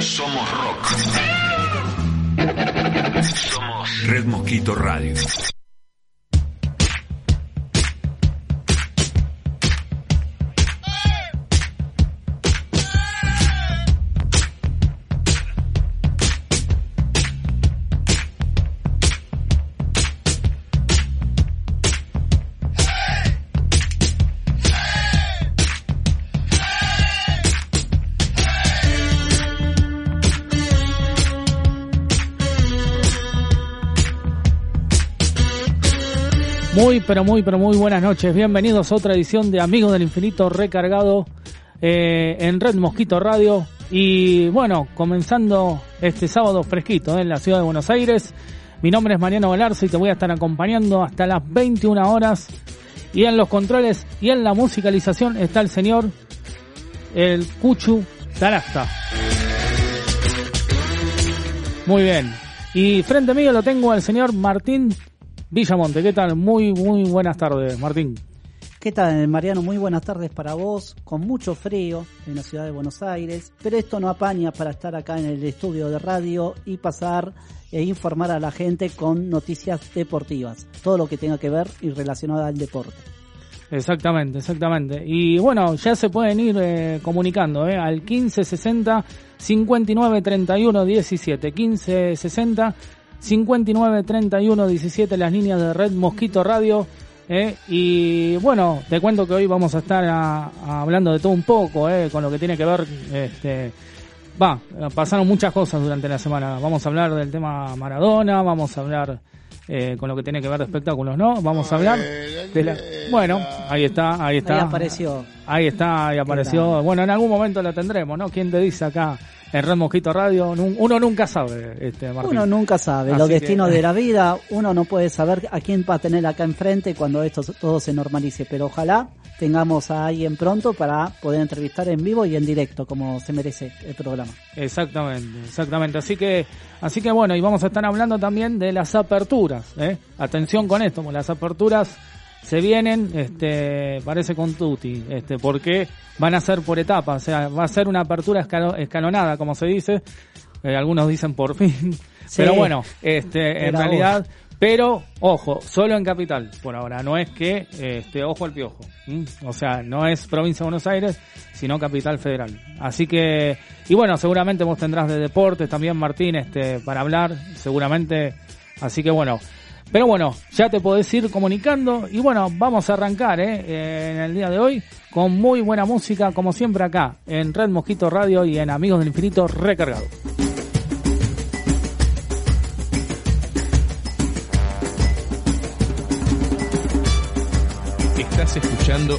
Somos rock. Somos Red Mosquito Radio. Pero muy, pero muy buenas noches. Bienvenidos a otra edición de Amigos del Infinito recargado eh, en Red Mosquito Radio. Y bueno, comenzando este sábado fresquito eh, en la ciudad de Buenos Aires. Mi nombre es Mariano Galarza y te voy a estar acompañando hasta las 21 horas. Y en los controles y en la musicalización está el señor, el Cuchu Tarasta. Muy bien. Y frente a mí lo tengo al señor Martín Villamonte, ¿qué tal? Muy, muy buenas tardes, Martín. ¿Qué tal, Mariano? Muy buenas tardes para vos, con mucho frío en la ciudad de Buenos Aires, pero esto no apaña para estar acá en el estudio de radio y pasar e informar a la gente con noticias deportivas, todo lo que tenga que ver y relacionado al deporte. Exactamente, exactamente. Y bueno, ya se pueden ir eh, comunicando eh, al 1560 59 31 17. 1560 59 31 17 las líneas de Red Mosquito Radio. Eh, y bueno, te cuento que hoy vamos a estar hablando de todo un poco, eh, con lo que tiene que ver, este, va, pasaron muchas cosas durante la semana. Vamos a hablar del tema Maradona, vamos a hablar eh, con lo que tiene que ver de espectáculos, ¿no? Vamos a hablar de la... Bueno, ahí está, ahí está. Ahí apareció. Ahí está, ahí apareció. Bueno, en algún momento la tendremos, ¿no? ¿Quién te dice acá? En Red Mosquito Radio, uno nunca sabe, este Martín. Uno nunca sabe, los destinos de la vida, uno no puede saber a quién va a tener acá enfrente cuando esto todo se normalice, pero ojalá tengamos a alguien pronto para poder entrevistar en vivo y en directo, como se merece el programa. Exactamente, exactamente. Así que, así que bueno, y vamos a estar hablando también de las aperturas, ¿eh? Atención con esto, las aperturas se vienen, este, parece con Tutti, este, porque van a ser por etapas, o sea, va a ser una apertura escalonada, como se dice, eh, algunos dicen por fin, pero bueno, este, en realidad, pero ojo, solo en capital, por ahora, no es que, este, ojo al piojo, o sea, no es provincia de Buenos Aires, sino capital federal, así que, y bueno, seguramente vos tendrás de deportes también, Martín, este, para hablar, seguramente, así que bueno, pero bueno, ya te podés ir comunicando y bueno, vamos a arrancar ¿eh? en el día de hoy con muy buena música, como siempre acá, en Red Mosquito Radio y en Amigos del Infinito Recargado. Estás escuchando,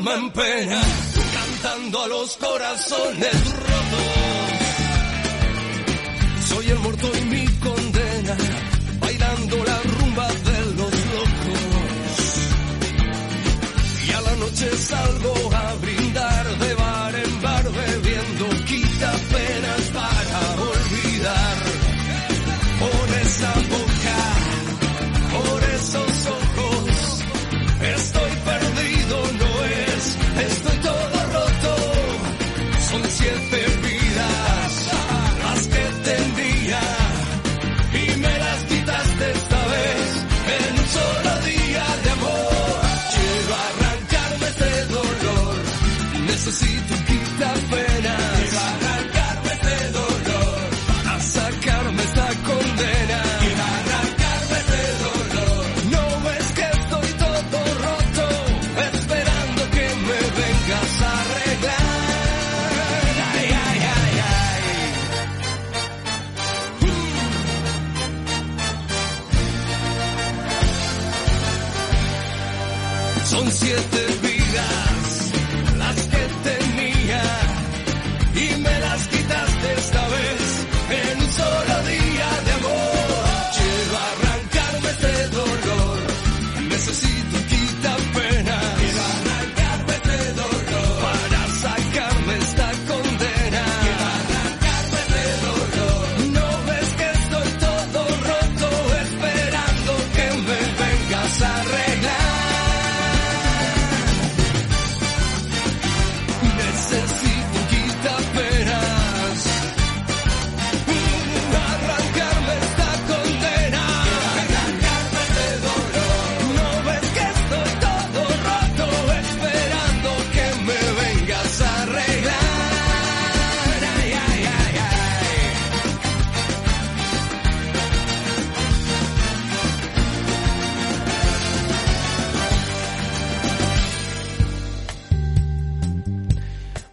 y mi condena, bailando la rumba de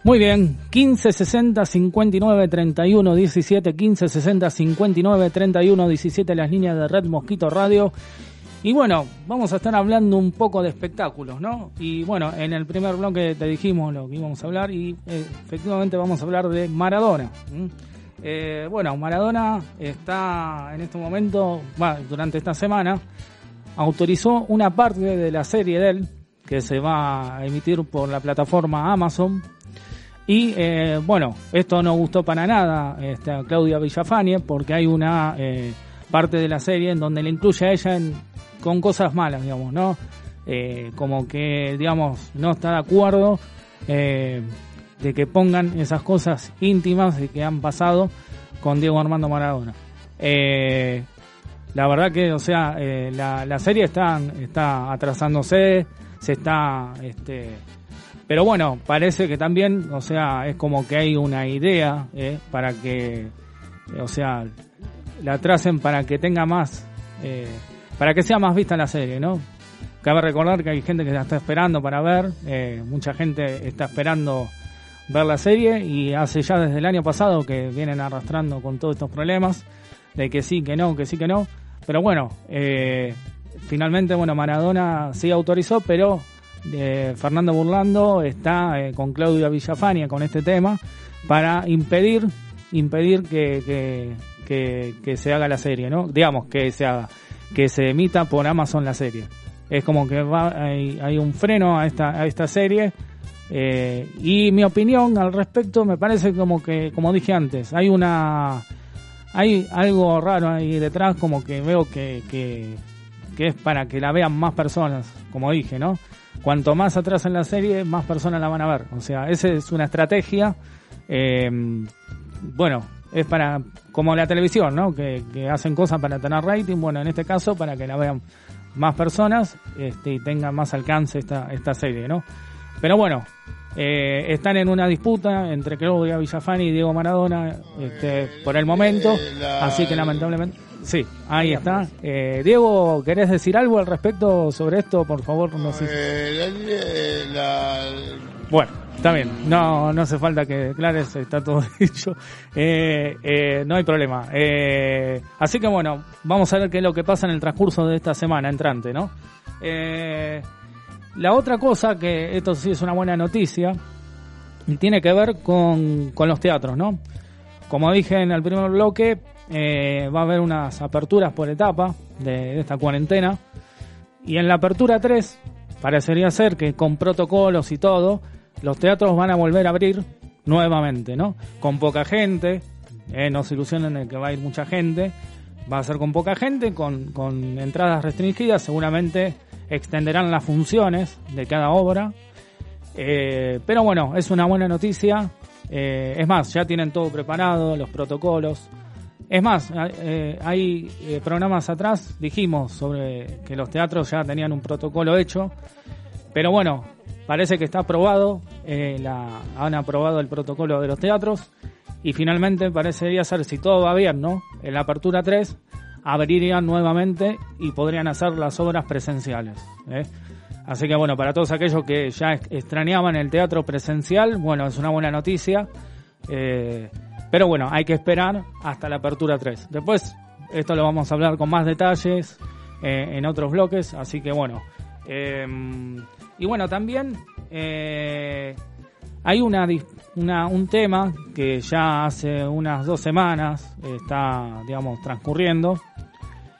Muy bien, 15 60 59 31 17, 15 60 59 31 17, las líneas de Red Mosquito Radio. Y bueno, vamos a estar hablando un poco de espectáculos, ¿no? Y bueno, en el primer bloque te dijimos lo que íbamos a hablar y eh, efectivamente vamos a hablar de Maradona. ¿m? Eh, bueno, Maradona está en este momento, durante esta semana, autorizó una parte de la serie de él que se va a emitir por la plataforma Amazon. Y eh, bueno, esto no gustó para nada este, a Claudia Villafañe porque hay una eh, parte de la serie en donde le incluye a ella con cosas malas, digamos, ¿no? Eh, como que, digamos, no está de acuerdo de que pongan esas cosas íntimas que han pasado con Diego Armando Maradona. La verdad que, o sea, la, la serie está, está atrasándose, se está, este, pero bueno, parece que también, o sea, es como que hay una idea eh, para que, eh, o sea, la atrasen para que tenga más, eh, para que sea más vista la serie, ¿no? Cabe recordar que hay gente que la está esperando para ver, eh, mucha gente está esperando ver la serie y hace ya desde el año pasado que vienen arrastrando con todos estos problemas de que sí, que no, que sí, que no. Pero bueno, eh, finalmente, bueno, Maradona sí autorizó, pero eh, Fernando Burlando está eh, con Claudia Villafaña con este tema para impedir impedir que, que, que, que se haga la serie, ¿no? Digamos, que se haga, que se emita por Amazon la serie. Es como que va, hay, hay un freno a esta, a esta serie. eh, y mi opinión al respecto me parece como que, como dije antes, hay una, hay algo raro ahí detrás, como que veo que, que, que es para que la vean más personas, como dije, ¿no? Cuanto más atrás en la serie, más personas la van a ver. O sea, esa es una estrategia. eh, bueno, es para, como la televisión, ¿no? Que, que hacen cosas para tener rating. Bueno, en este caso, para que la vean más personas este, y tenga más alcance esta, esta serie, ¿no? Pero bueno, eh, están en una disputa entre Claudia Villafani y Diego Maradona este, por el momento. Así que lamentablemente. Sí, ahí está. Eh, Diego, ¿querés decir algo al respecto sobre esto? Por favor, no sé. Eh, la- la- Bueno, está bien. No, no hace falta que declares, está todo dicho. Eh, eh, no hay problema. Eh, así que bueno, vamos a ver qué es lo que pasa en el transcurso de esta semana entrante, ¿no? Eh, la otra cosa, que esto sí es una buena noticia, tiene que ver con, con los teatros, ¿no? Como dije en el primer bloque, eh, va a haber unas aperturas por etapa de, esta cuarentena. Y en la apertura 3, parecería ser que con protocolos y todo, los teatros van a volver a abrir nuevamente, ¿no? Con poca gente, eh, no se ilusionen de que va a ir mucha gente, va a ser con poca gente, con, con entradas restringidas, seguramente extenderán las funciones de cada obra. Eh, pero bueno, es una buena noticia. Eh, es más, ya tienen todo preparado, los protocolos. Es más, eh, hay eh, programas atrás, dijimos sobre que los teatros ya tenían un protocolo hecho, pero bueno, parece que está aprobado, eh, han aprobado el protocolo de los teatros y finalmente parecería ser, si todo va bien, ¿no? En la apertura 3 abrirían nuevamente y podrían hacer las obras presenciales. Así que bueno, para todos aquellos que ya ex- extrañaban el teatro presencial, bueno, es una buena noticia. Pero bueno, hay que esperar hasta la apertura 3. Después, esto lo vamos a hablar con más detalles eh, en otros bloques. Así que bueno, eh, Y bueno, también eh, hay una, una- un tema que ya hace unas dos semanas está, digamos, transcurriendo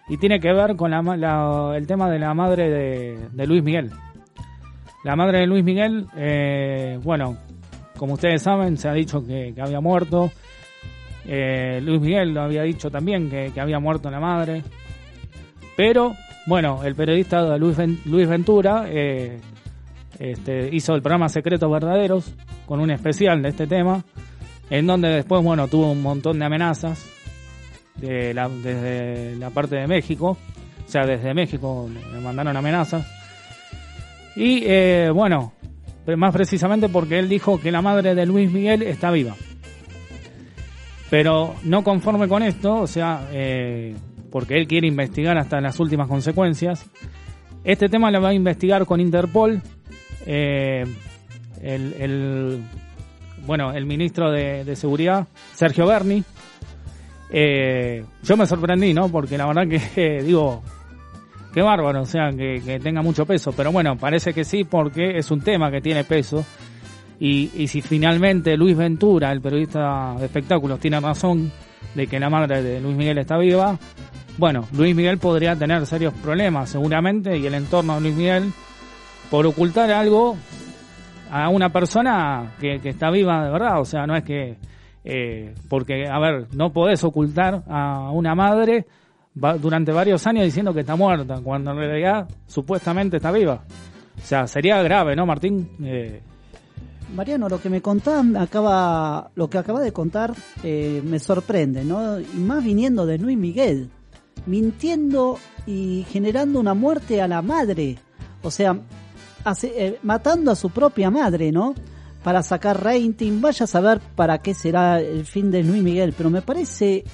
y tiene que ver con la, la- el tema de la madre de, de Luis Miguel. La madre de Luis Miguel, eh, bueno, como ustedes saben, se ha dicho que, que había muerto. Eh, Luis Miguel lo había dicho también que, había muerto la madre. Pero, bueno, el periodista Luis, Luis Ventura eh, este, hizo el programa Secretos Verdaderos con un especial de este tema, en donde después, bueno, tuvo un montón de amenazas de la- desde la parte de México, o sea, desde México le mandaron amenazas. Y eh, bueno, más precisamente porque él dijo que la madre de Luis Miguel está viva. Pero no conforme con esto, o sea, eh, porque él quiere investigar hasta las últimas consecuencias, este tema lo va a investigar con Interpol. eh, el, bueno, el ministro de, Seguridad, Sergio Berni. Eh, yo me sorprendí, ¿no? Porque la verdad que, digo, qué bárbaro, o sea, que tenga mucho peso. Pero bueno, parece que sí, porque es un tema que tiene peso. Y, y si finalmente Luis Ventura, el periodista de espectáculos, tiene razón de que la madre de Luis Miguel está viva, bueno, Luis Miguel podría tener serios problemas seguramente y el entorno de Luis Miguel por ocultar algo a una persona que, está viva de verdad. O sea, no es que... eh, porque, a ver, no podés ocultar a una madre durante varios años diciendo que está muerta, cuando en realidad supuestamente está viva. O sea, sería grave, ¿no, Martín? Eh, Mariano, lo que me contás, me acaba, lo que acaba de contar eh, me sorprende, ¿no? Y más viniendo de Luis Miguel, mintiendo y generando una muerte a la madre, o sea, hace- eh, matando a su propia madre, ¿no? Para sacar rating, vaya a saber para qué será el fin de Luis Miguel, pero me parece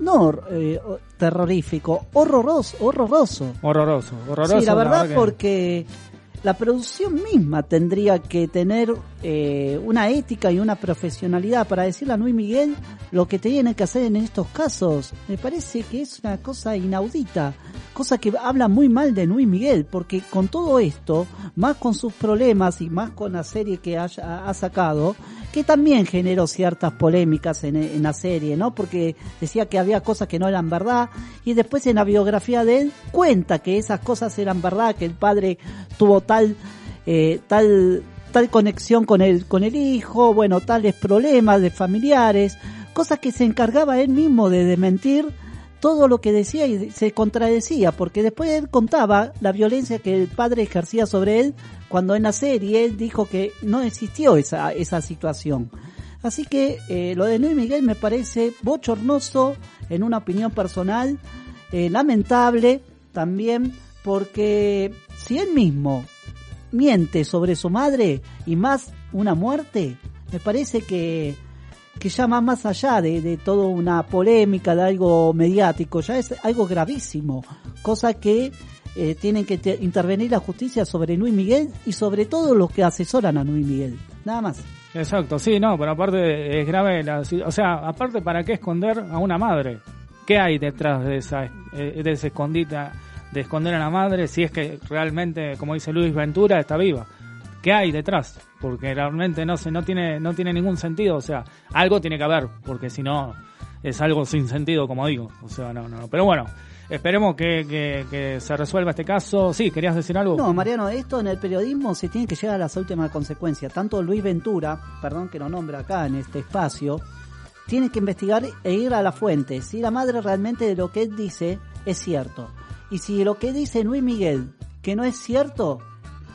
no eh, terrorífico, horroroso, horroroso. horroroso, horroroso. Sí, la verdad que- porque la producción misma tendría que tener eh, una ética y una profesionalidad para decirle a Luis Miguel lo que tiene que hacer en estos casos. Me parece que es una cosa inaudita, cosa que habla muy mal de Luis Miguel, porque con todo esto, más con sus problemas y más con la serie que ha sacado, que también generó ciertas polémicas en, en la serie, ¿no? Porque decía que había cosas que no eran verdad y después en la biografía de él cuenta que esas cosas eran verdad, que el padre tuvo tal eh, tal tal conexión con el con el hijo, bueno, tales problemas de familiares, cosas que se encargaba él mismo de desmentir todo lo que decía y se contradecía, porque después él contaba la violencia que el padre ejercía sobre él cuando en la serie dijo que no existió esa, esa situación. Así que eh, lo de Luis Miguel me parece bochornoso en una opinión personal, eh, lamentable también, porque si él mismo miente sobre su madre y más una muerte, me parece que, que ya va más allá de, de toda una polémica, de algo mediático, ya es algo gravísimo, cosa que eh, tienen que te- intervenir la justicia sobre Luis Miguel y sobre todo los que asesoran a Luis Miguel. Nada más. Exacto, sí, no, pero aparte es grave, la, o sea, aparte para qué esconder a una madre. ¿Qué hay detrás de esa eh, de ese escondita de esconder a la madre si es que realmente, como dice Luis Ventura, está viva? ¿Qué hay detrás? Porque realmente no se no tiene no tiene ningún sentido, o sea, algo tiene que haber, porque si no es algo sin sentido, como digo. O sea, no, no, pero bueno, esperemos que, se resuelva este caso. Sí, ¿querías decir algo? No, Mariano, esto en el periodismo se tiene que llegar a las últimas consecuencias. Tanto Luis Ventura, perdón que lo nombra acá en este espacio, tiene que investigar e ir a la fuente. Si la madre realmente de lo que él dice es cierto. Y si lo que dice Luis Miguel que no es cierto,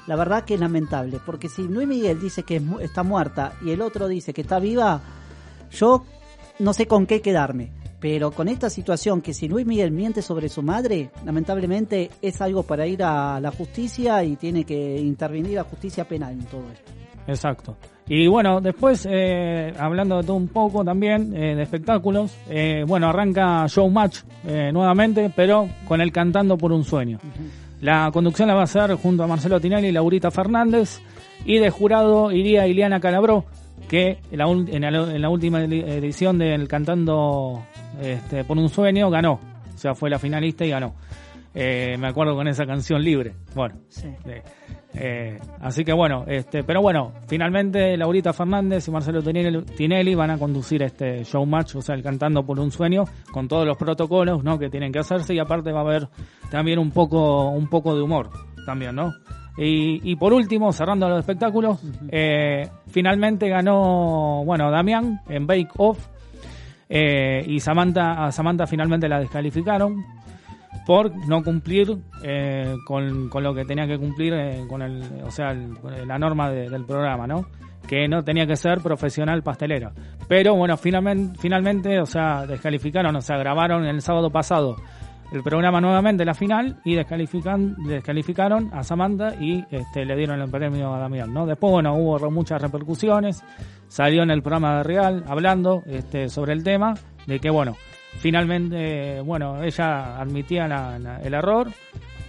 la verdad que es lamentable. Porque si Luis Miguel dice que está muerta y el otro dice que está viva, yo no sé con qué quedarme. Pero con esta situación que si Luis Miguel miente sobre su madre, lamentablemente es algo para ir a la justicia y tiene que intervenir la justicia penal en todo esto. Exacto. Y bueno, después, eh, hablando de todo un poco también, eh, de espectáculos, eh, bueno, arranca Showmatch nuevamente, pero con el Cantando por un Sueño. La conducción la va a hacer junto a Marcelo Tinelli y Laurita Fernández, y de jurado iría Ileana Calabró, que en la, en la- en la última edi- edición del Cantando este, por un Sueño ganó. O sea, fue la finalista y ganó. Eh, me acuerdo con esa canción libre. Bueno, Sí. eh, Eh, así que bueno, este, pero bueno, finalmente Laurita Fernández y Marcelo Tinelli, van a conducir este showmatch, o sea, el cantando por un sueño, con todos los protocolos, ¿no? Que tienen que hacerse y aparte va a haber también un poco, un poco de humor, también, ¿no? Y, y por último, cerrando los espectáculos, eh, finalmente ganó, bueno, Damián en Bake Off eh, y Samantha, a Samantha finalmente la descalificaron por no cumplir eh, con, lo que tenía que cumplir eh, con el, o sea, el- la norma de- del programa, ¿no? Que no tenía que ser profesional pastelera. Pero bueno, finalmente, finalmente, o sea, descalificaron, o sea, grabaron el sábado pasado el programa nuevamente, la final, y descalifican, descalificaron a Samantha y este, le dieron el premio a Damián, ¿no? Después, bueno, hubo muchas repercusiones, salió en el programa de Real hablando este, sobre el tema, de que, bueno, finalmente, bueno, ella admitía el error,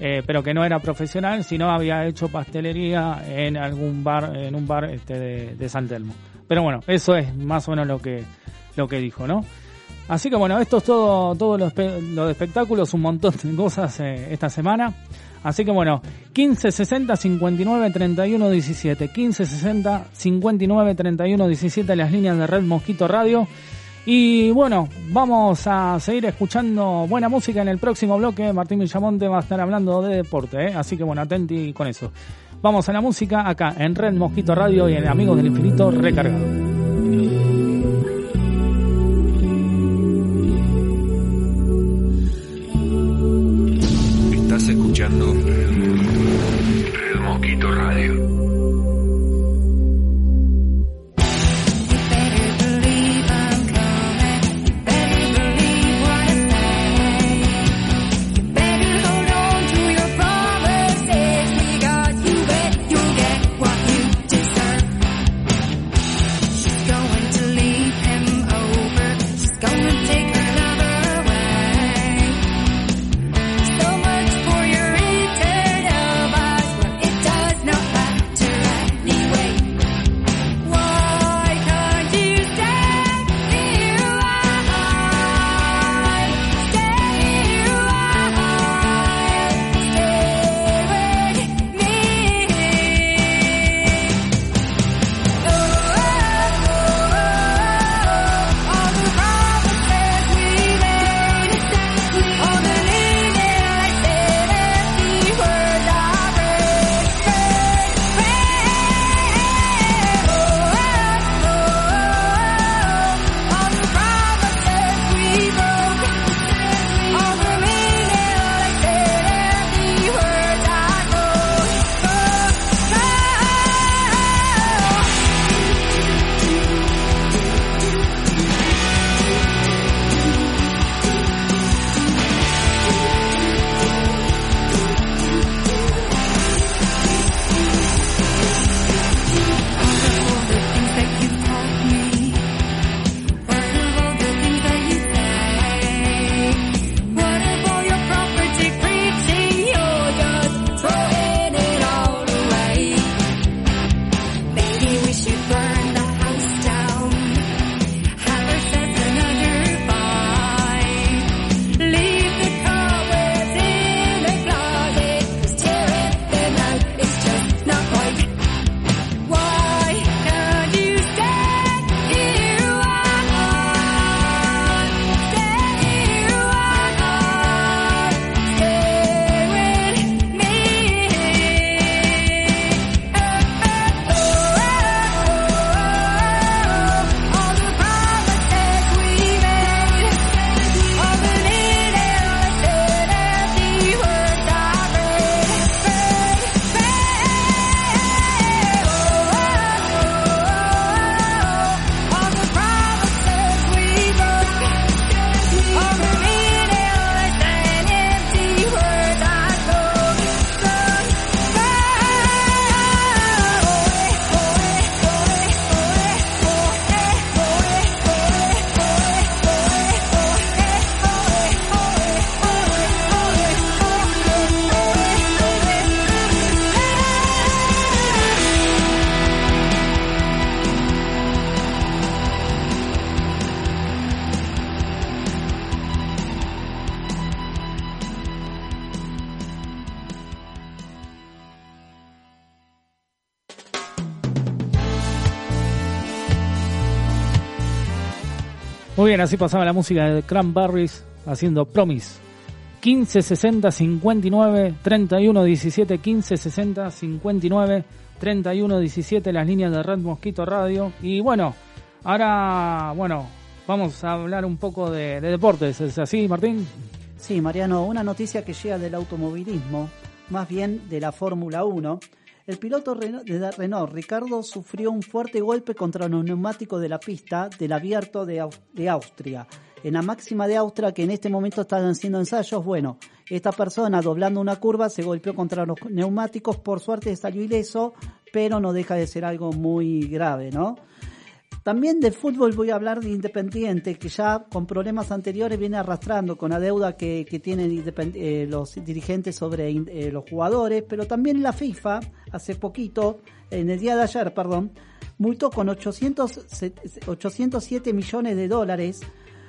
eh, pero que no era profesional, sino había hecho pastelería en algún bar, en un bar este, de, de San Telmo. Pero bueno, eso es más o menos lo que, lo que dijo, ¿no? Así que bueno, esto es todo, todo lo, de espectáculos, un montón de cosas eh, esta semana. Así que bueno, 15 60 59 31 17, 15 60 59 31 17 las líneas de Red Mosquito Radio. Y bueno, vamos a seguir escuchando buena música en el próximo bloque. Martín Villamonte va a estar hablando de deporte, ¿eh? así que bueno, atenti con eso. Vamos a la música acá en Red Mosquito Radio y en Amigos del Infinito recargado. Bien, así pasaba la música de Cranberries haciendo Promise. 15 60 59 31 17 15 60 59 31 17 las líneas de Red Mosquito Radio y bueno ahora bueno vamos a hablar un poco de, de deportes es así Martín Sí, Mariano, una noticia que llega del automovilismo, más bien de la Fórmula 1. El piloto de Renault, Ricardo, sufrió un fuerte golpe contra los neumáticos de la pista del abierto de, de Austria. En la máxima de Austria, que en este momento están haciendo ensayos, bueno, esta persona doblando una curva se golpeó contra los neumáticos, por suerte salió ileso, pero no deja de ser algo muy grave, ¿no? También de fútbol voy a hablar de Independiente, que ya con problemas anteriores viene arrastrando con la deuda que, que tienen eh, los dirigentes sobre eh, los jugadores, pero también la FIFA, hace poquito, en el día de ayer, perdón, multó con 800, se- 807 millones de dólares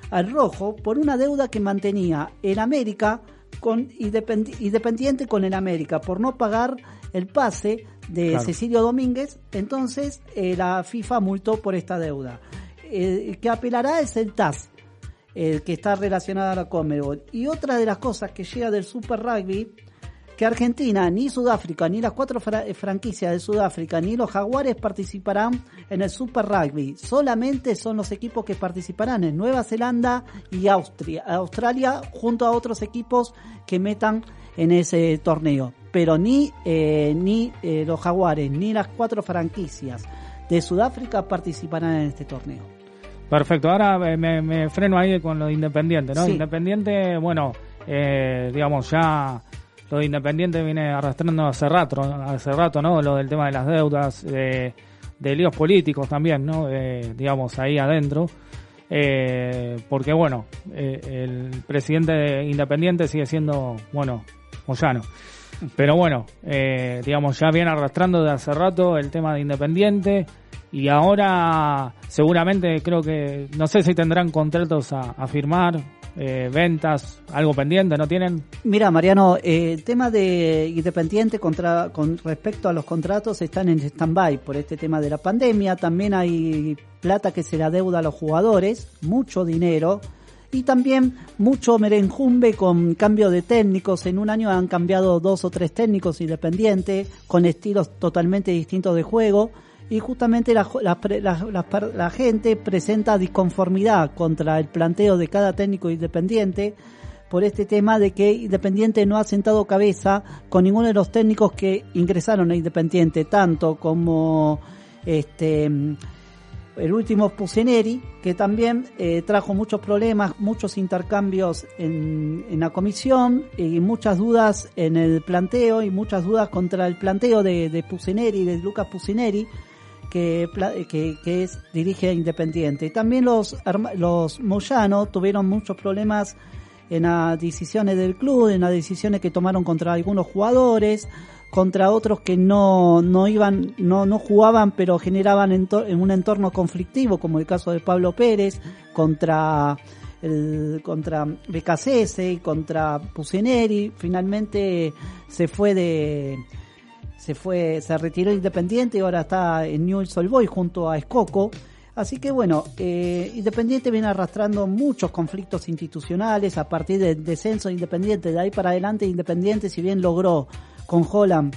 al rojo por una deuda que mantenía en América con Independ- Independiente con el América por no pagar el pase de Claro. Cecilio Domínguez, entonces eh, la FIFA multó por esta deuda. Eh, El que apelará es el TAS, el que está relacionado a la Conmebol. Y otra de las cosas que llega del Super Rugby, que Argentina, ni Sudáfrica, ni las cuatro fra- eh, franquicias de Sudáfrica, ni los Jaguares participarán en el Super Rugby. Solamente son los equipos que participarán en Nueva Zelanda y Austria, Australia, junto a otros equipos que metan en ese torneo. Pero ni, eh, ni eh, los Jaguares, ni las cuatro franquicias de Sudáfrica participarán en este torneo. Perfecto, ahora eh, me, me freno ahí con lo de Independiente, ¿no? Sí. Independiente, bueno, eh, digamos, ya lo de Independiente viene arrastrando hace rato, hace rato, ¿no? Lo del tema de las deudas, eh, de líos políticos también, ¿no? Eh, digamos, ahí adentro. Eh, porque, bueno, eh, el presidente de Independiente sigue siendo, bueno, Moyano. Pero bueno, eh, digamos, ya viene arrastrando de hace rato el tema de Independiente y ahora seguramente creo que, no sé si tendrán contratos a, firmar, eh, ventas, algo pendiente, ¿no tienen? Mira, Mariano, eh, el tema de Independiente contra, con respecto a los contratos están en stand-by por este tema de la pandemia. También hay plata que se la deuda a los jugadores, mucho dinero. Y también mucho merenjumbe con cambio de técnicos. En un año han cambiado dos o tres técnicos independientes con estilos totalmente distintos de juego. Y justamente la, la, gente presenta disconformidad contra el planteo de cada técnico independiente por este tema de que Independiente no ha sentado cabeza con ninguno de los técnicos que ingresaron a Independiente, tanto como este el último Pusineri, que también eh, trajo muchos problemas, muchos intercambios en, en, la comisión y muchas dudas en el planteo y muchas dudas contra el planteo de, de Pusineri, de Lucas Pusineri, que, que, que es, dirige Independiente. También los, los Moyano tuvieron muchos problemas en las decisiones del club, en las decisiones que tomaron contra algunos jugadores, contra otros que no, no iban, no, no jugaban, pero generaban en, un entorno conflictivo, como el caso de Pablo Pérez, contra el, contra y contra Pusineri, finalmente se fue de, se fue, se retiró Independiente y ahora está en Newell's Old junto a Escoco. Así que bueno, eh, Independiente viene arrastrando muchos conflictos institucionales a partir del descenso de Independiente. De ahí para adelante, Independiente, si bien logró con Holland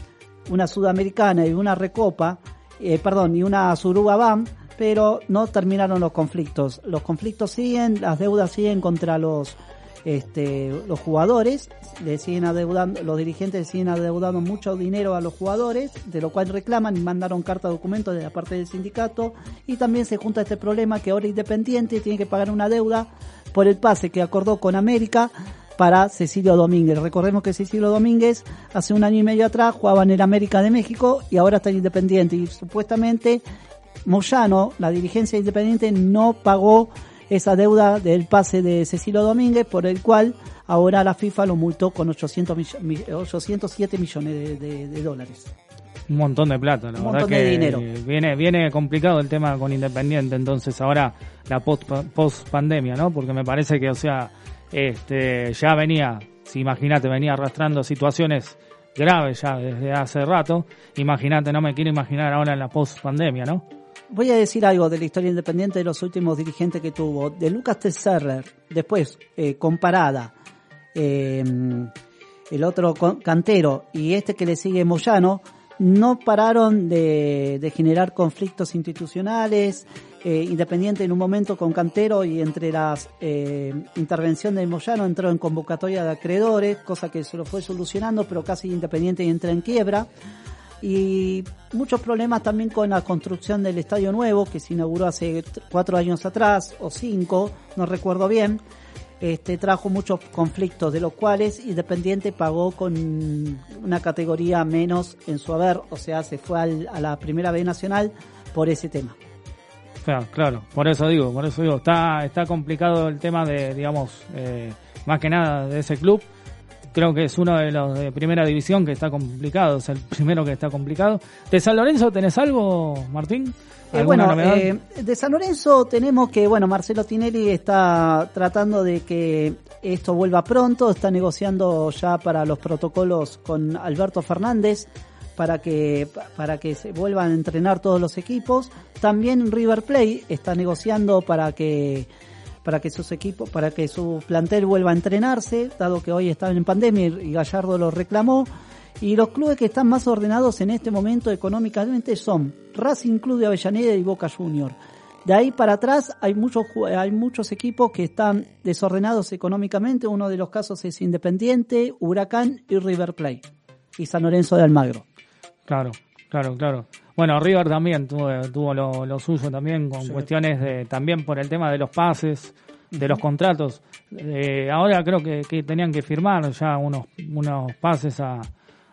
una sudamericana y una recopa, eh, perdón, y una Suruba BAM, pero no terminaron los conflictos. Los conflictos siguen, las deudas siguen contra los este, los jugadores, le siguen adeudando, los dirigentes siguen adeudando mucho dinero a los jugadores, de lo cual reclaman y mandaron carta de de la parte del sindicato, y también se junta este problema que ahora Independiente tiene que pagar una deuda por el pase que acordó con América para Cecilio Domínguez. Recordemos que Cecilio Domínguez hace un año y medio atrás jugaba en el América de México y ahora está en Independiente y supuestamente Moyano, la dirigencia Independiente, no pagó esa deuda del pase de Cecilio Domínguez, por el cual ahora la FIFA lo multó con 800 mill 807 millones de, de, de, dólares. Un montón de plata, la Un verdad montón que de dinero. Viene, viene complicado el tema con Independiente, entonces ahora la post, post pandemia, ¿no? Porque me parece que, o sea, este, ya venía, si imagínate, venía arrastrando situaciones graves ya desde hace rato. Imagínate, no me quiero imaginar ahora en la post pandemia, ¿no? voy a decir algo de la historia independiente de los últimos dirigentes que tuvo. De Lucas Tesserler, después eh, comparada, eh, el otro cantero y este que le sigue Moyano, no pararon de generar conflictos institucionales. Eh, Independiente en un momento con Cantero y entre las eh, intervención de Moyano entró en convocatoria de acreedores, cosa que se lo fue solucionando, pero casi Independiente entra en quiebra y muchos problemas también con la construcción del estadio nuevo que se inauguró hace cuatro años atrás o cinco, no recuerdo bien. Este trajo muchos conflictos, de los cuales Independiente pagó con una categoría menos en su haber, o sea, se fue al- a la primera B nacional por ese tema. Claro, claro, por eso digo, por eso digo, está, está complicado el tema de, digamos, eh, más que nada de ese club. Creo que es uno de los de primera división que está complicado, es el primero que está complicado. ¿De San Lorenzo tenés algo, Martín? Eh, ¿Alguna bueno, eh, de San Lorenzo tenemos que, bueno, Marcelo Tinelli está tratando de que esto vuelva pronto, está negociando ya para los protocolos con Alberto Fernández para que para que se vuelvan a entrenar todos los equipos. También River Plate está negociando para que para que sus equipos, para que su plantel vuelva a entrenarse, dado que hoy están en pandemia y Gallardo lo reclamó. Y los clubes que están más ordenados en este momento económicamente son Racing Club de Avellaneda y Boca Junior. De ahí para atrás hay muchos hay muchos equipos que están desordenados económicamente. Uno de los casos es Independiente, Huracán y River Plate y San Lorenzo de Almagro. Claro, claro, claro. Bueno, River también tuvo, tuvo lo, lo suyo también con cuestiones de, también por el tema de los pases, de los contratos. Eh, ahora creo que, que tenían que firmar ya unos, unos pases a,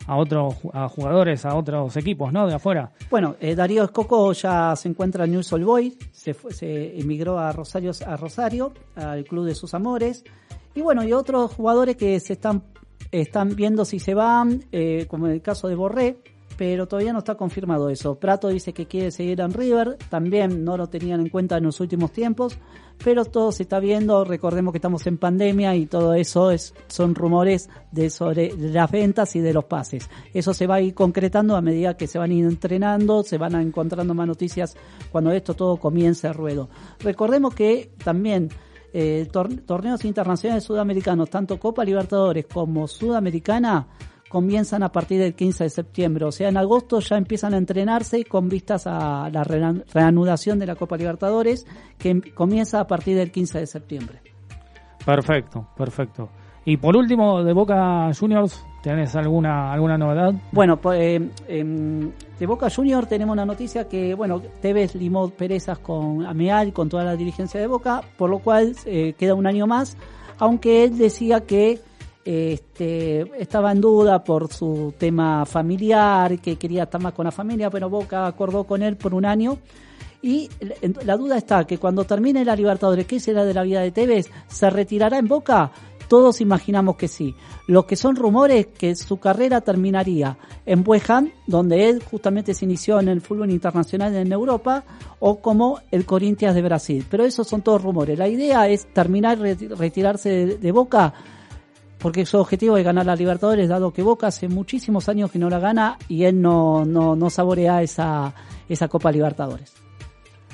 a otros a jugadores, a otros equipos, ¿no? De afuera. Bueno, eh, Darío Escoco ya se encuentra en News All Boys, se, fue- se emigró a Rosario, a Rosario, al club de sus amores. Y bueno, y otros jugadores que se están, están viendo si se van, eh, como en el caso de Borré, pero todavía no está confirmado eso. Prato dice que quiere seguir en River, también no lo tenían en cuenta en los últimos tiempos, pero todo se está viendo, recordemos que estamos en pandemia y todo eso es, son rumores de sobre las ventas y de los pases. Eso se va a ir concretando a medida que se van entrenando, se van encontrando más noticias cuando esto todo comience a ruedo. Recordemos que también eh, tor- torneos internacionales sudamericanos, tanto Copa Libertadores como Sudamericana, comienzan a partir del 15 de septiembre. O sea, en agosto ya empiezan a entrenarse con vistas a la rean- reanudación de la Copa Libertadores, que em- comienza a partir del 15 de septiembre. Perfecto, perfecto. Y por último, de Boca Juniors, ¿tenés alguna, alguna novedad? Bueno, pues, eh, em, de Boca Junior tenemos una noticia que, bueno, Tevez limó perezas con Ameal, con toda la dirigencia de Boca, por lo cual eh, queda un año más, aunque él decía que este, estaba en duda por su tema familiar, que quería estar más con la familia, pero Boca acordó con él por un año. Y la- duda está que cuando termine la Libertadores, ¿qué será de la vida de Tevez? ¿Se retirará en Boca? Todos imaginamos que sí. Lo que son rumores que su carrera terminaría en Ham, donde él justamente se inició en el fútbol internacional en Europa, o como el Corinthians de Brasil. Pero esos son todos rumores. La idea es terminar, reti- retirarse de Boca, porque su objetivo es ganar la Libertadores, dado que Boca hace muchísimos años que no la gana y él no, no, no saborea esa, esa Copa Libertadores.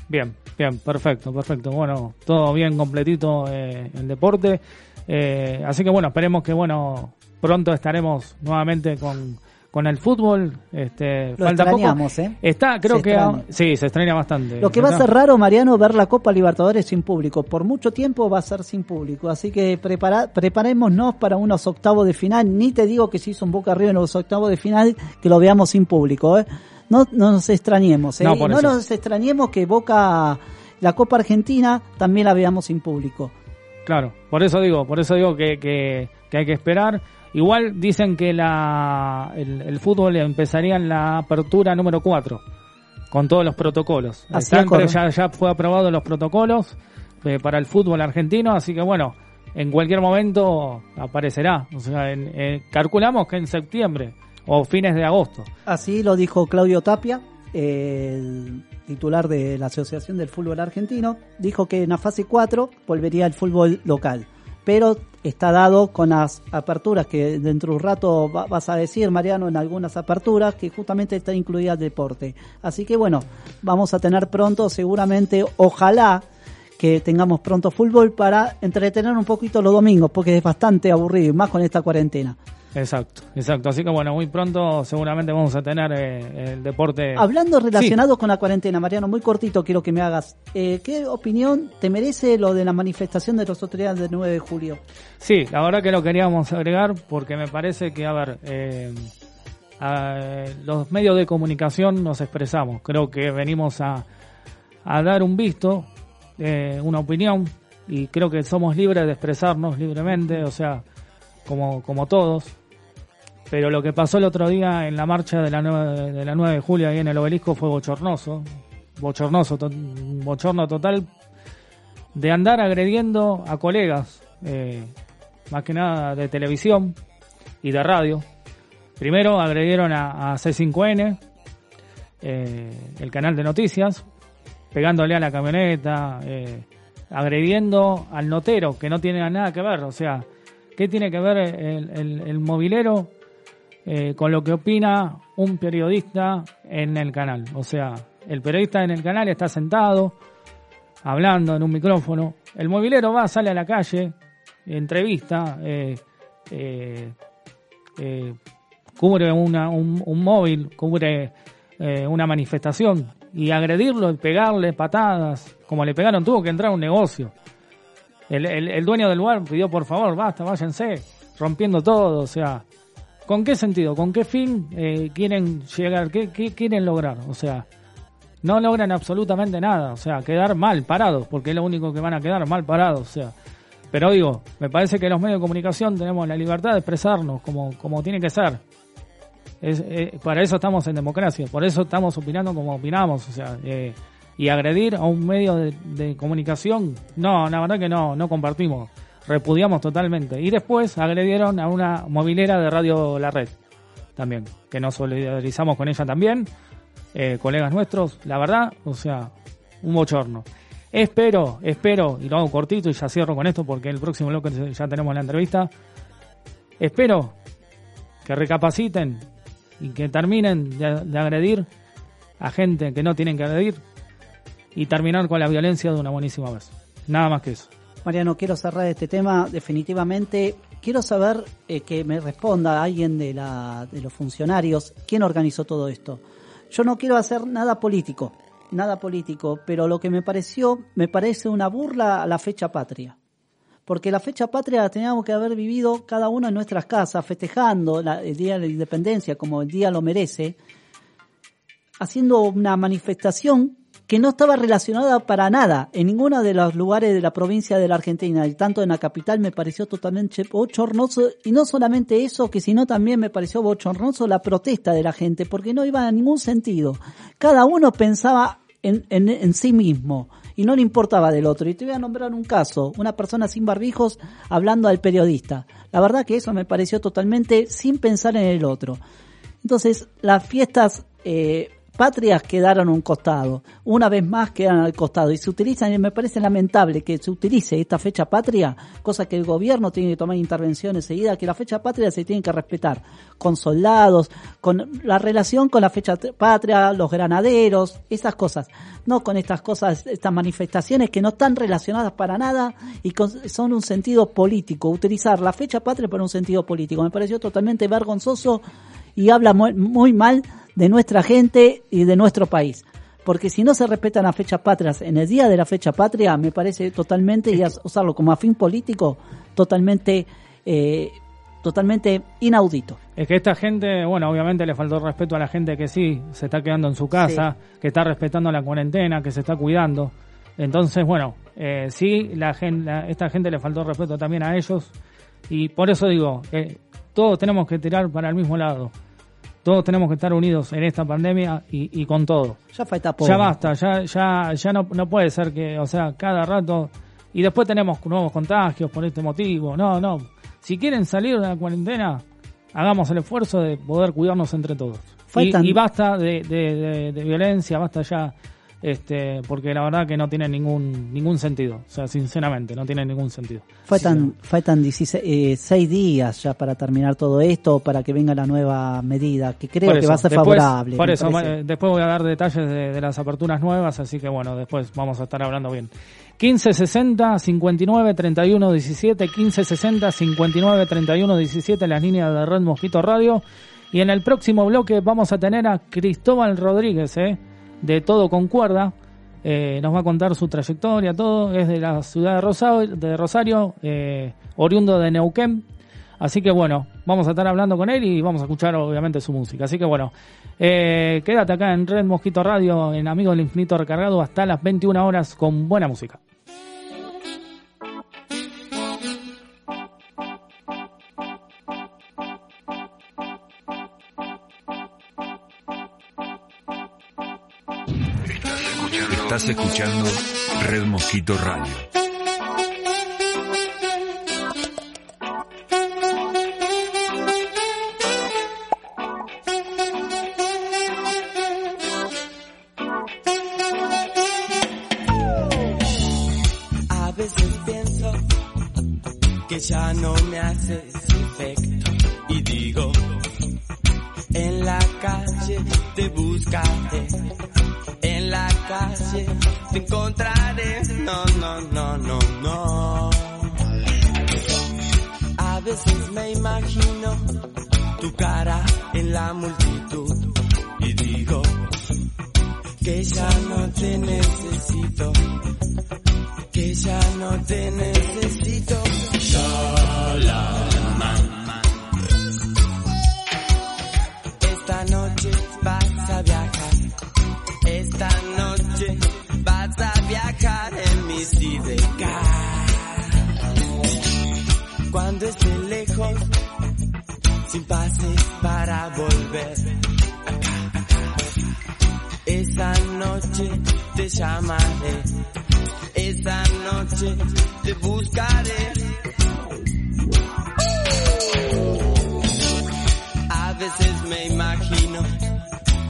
Bien, bien, perfecto, perfecto. Bueno, todo bien completito eh, el deporte. Eh, así que bueno, esperemos que bueno pronto estaremos nuevamente con, con el fútbol. Este, Lo falta poco. ¿eh? Está, creo Se que extraña. sí, se extraña bastante. Lo que va a ser raro, Mariano, ver la Copa Libertadores sin público. Por mucho tiempo va a ser sin público. Así que prepara, preparémonos para unos octavos de final. Ni te digo que si hizo un Boca arriba en los octavos de final, que lo veamos sin público. ¿eh? No, no nos extrañemos. ¿eh? No, nos extrañemos que Boca, la Copa Argentina, también la veamos sin público. Claro, por eso digo, por eso digo que, que, que hay que esperar. Igual dicen que la, el, el fútbol empezaría en la apertura número 4, con todos los protocolos. Así Están- acorde. ya, ya fue aprobado los protocolos eh, para el fútbol argentino, así que bueno, en cualquier momento aparecerá. O sea, en- eh, calculamos que en septiembre o fines de agosto. Así lo dijo Claudio Tapia, el titular de la Asociación del Fútbol Argentino. Dijo que en la fase 4 volvería el fútbol local. Pero está dado con las aperturas que dentro de un rato va- vas a decir, Mariano, en algunas aperturas que justamente está incluida el deporte. Así que bueno, vamos a tener pronto, seguramente, ojalá que tengamos pronto fútbol para entretener un poquito los domingos, porque es bastante aburrido, más con esta cuarentena. Exacto, exacto. Así que bueno, muy pronto seguramente vamos a tener eh, el deporte. Hablando relacionado con la cuarentena, Mariano, muy cortito quiero que me hagas. Eh, ¿Qué opinión te merece lo de la manifestación de los autoridades del 9 de julio? Sí, la verdad que lo queríamos agregar porque me parece que, a ver, eh, a- los medios de comunicación nos expresamos. Creo que venimos a, a dar un visto, eh, una opinión, y creo que somos libres de expresarnos libremente, o sea, como, como todos. Pero lo que pasó el otro día en la marcha de la 9 de, la 9 de julio ahí en el obelisco fue bochornoso. Bochornoso, bochorno total de andar agrediendo a colegas, eh, más que nada de televisión y de radio. Primero agredieron a, a C5N, eh, el canal de noticias, pegándole a la camioneta, eh, agrediendo al notero, que no tiene nada que ver. O sea, ¿qué tiene que ver el, el- el movilero eh, con lo que opina un periodista en el canal? O sea, el periodista en el canal está sentado, hablando en un micrófono. El movilero va, sale a la calle, entrevista, eh, eh, cubre una, un, móvil, cubre una manifestación y agredirlo pegarle patadas, como le pegaron, tuvo que entrar a un negocio. El, el- el dueño del lugar pidió por favor, basta, váyanse, rompiendo todo, o sea, ¿con qué sentido? ¿Con qué fin eh, quieren llegar? ¿Qué, quieren lograr? O sea, no logran absolutamente nada, o sea, quedar mal parados, porque es lo único que van a quedar mal parados, o sea. Pero digo, me parece que los medios de comunicación tenemos la libertad de expresarnos como, como tiene que ser. Es, eh, para eso estamos en democracia, por eso estamos opinando como opinamos, o sea, eh, y agredir a un medio de, de comunicación, no, la verdad que no, no compartimos, repudiamos totalmente. Y después agredieron a una movilera de Radio La Red, también, que nos solidarizamos con ella también, eh, colegas nuestros, la verdad, o sea, un bochorno. Espero, espero, y lo hago cortito y ya cierro con esto porque el próximo bloque ya tenemos la entrevista. Espero que recapaciten y que terminen de, de agredir a gente que no tienen que agredir y terminar con la violencia de una buenísima vez. Nada más que eso. Mariano, quiero cerrar este tema definitivamente. Quiero saber eh, que me responda alguien de, la, de los funcionarios quién organizó todo esto. Yo no quiero hacer nada político, nada político, pero lo que me pareció, me parece una burla a la fecha patria. Porque la fecha patria la teníamos que haber vivido cada uno en nuestras casas, festejando la- el Día de la Independencia como el día lo merece, haciendo una manifestación que no estaba relacionada para nada en ninguno de los lugares de la provincia de la Argentina, y tanto en la capital me pareció totalmente bochornoso, y no solamente eso, que sino también me pareció bochornoso la protesta de la gente, porque no iba a ningún sentido. Cada uno pensaba en, en, en sí mismo y no le importaba del otro. Y te voy a nombrar un caso, una persona sin barbijos hablando al periodista. La verdad que eso me pareció totalmente sin pensar en el otro. Entonces, las fiestas eh, patrias quedaron a un costado, una vez más quedan al costado. Y se utilizan, y me parece lamentable que se utilice esta fecha patria, cosa que el gobierno tiene que tomar intervención enseguida, que la fecha patria se tiene que respetar con soldados, con la relación con la fecha patria, los granaderos, esas cosas, no con estas cosas, estas manifestaciones que no están relacionadas para nada y con- son un sentido político, utilizar la fecha patria para un sentido político, me pareció totalmente vergonzoso y habla muy, muy mal de nuestra gente y de nuestro país. Porque si no se respetan las fechas patrias en el día de la fecha patria, me parece totalmente, y usarlo como a fin político, totalmente, eh, totalmente inaudito. Es que esta gente, bueno, obviamente le faltó respeto a la gente que sí se está quedando en su casa, que está respetando la cuarentena, que se está cuidando. Entonces, bueno, eh, sí, la gen- la- esta gente le faltó respeto también a ellos. Y por eso digo, eh, todos tenemos que tirar para el mismo lado. Todos tenemos que estar unidos en esta pandemia y, y con todo. Ya falta poco. Ya basta, ya, ya, ya no, no puede ser que, o sea, cada rato. Y después tenemos nuevos contagios por este motivo. No, no. Si quieren salir de la cuarentena, hagamos el esfuerzo de poder cuidarnos entre todos. Y, Faltan- y basta de, de, de- de violencia, basta ya este, porque la verdad que no tiene ningún ningún sentido, o sea, sinceramente, no tiene ningún sentido. Faltan, faltan 16, eh, seis días ya para terminar todo esto, para que venga la nueva medida, que creo que va a ser después- favorable. Por eso, parece. eh, después voy a dar detalles de, de las aperturas nuevas, así que bueno, después vamos a estar hablando bien. 1560 59 31 17, 1560 59 31 17, las líneas de Red Mosquito Radio. Y en el próximo bloque vamos a tener a Cristóbal Rodríguez, ¿eh? De Todo Concuerda. Eh, nos va a contar su trayectoria, todo. Es de la ciudad de Rosario, de Rosario eh, oriundo de Neuquén. Así que bueno, vamos a estar hablando con él y vamos a escuchar obviamente su música. Así que bueno, eh, quédate acá en Red Mosquito Radio, en Amigo del Infinito Recargado, hasta las 21 horas con buena música. Escuchando Red Mosquito Radio. Llamaré. Esa noche te buscaré. A veces me imagino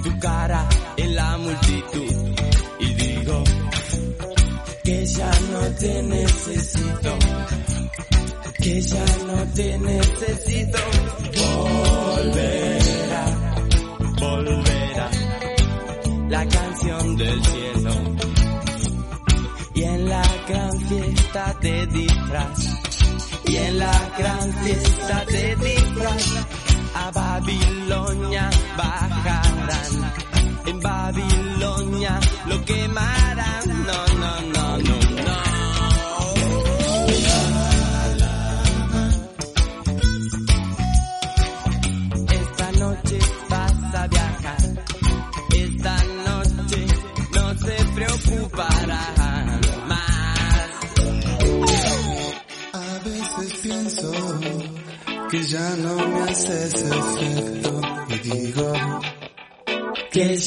tu cara en la multitud y digo que ya no te necesito, que ya y en la gran fiesta de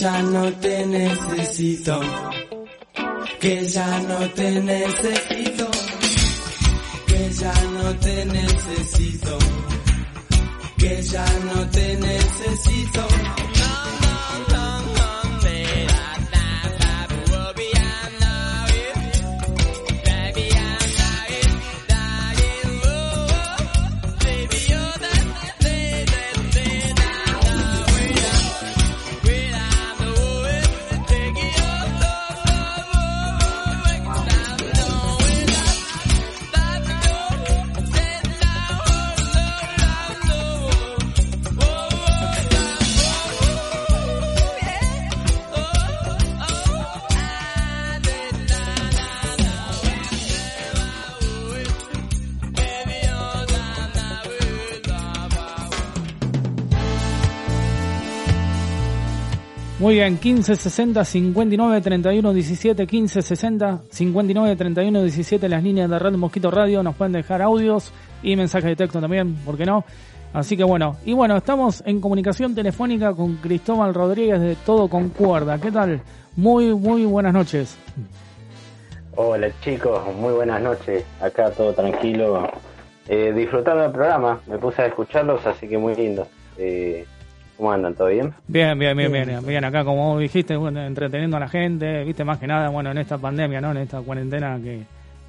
ya no te necesito, que ya no te necesito, 15 60 59 31 17 15 60 59 31 17 las líneas de Red Mosquito Radio nos pueden dejar audios y mensajes de texto también, ¿por qué no? Así que bueno, y bueno, estamos en comunicación telefónica con Cristóbal Rodríguez de Todo con Cuerda. ¿Qué tal? Muy, muy buenas noches. Hola chicos, muy buenas noches. Acá todo tranquilo, eh, disfrutando el programa. Me puse a escucharlos, así que muy lindo. Eh, ¿Cómo andan? ¿Todo bien? Bien, bien, bien, bien, bien. Acá, como vos dijiste, bueno, entreteniendo a la gente, viste, más que nada, bueno, en esta pandemia, ¿no? En esta cuarentena que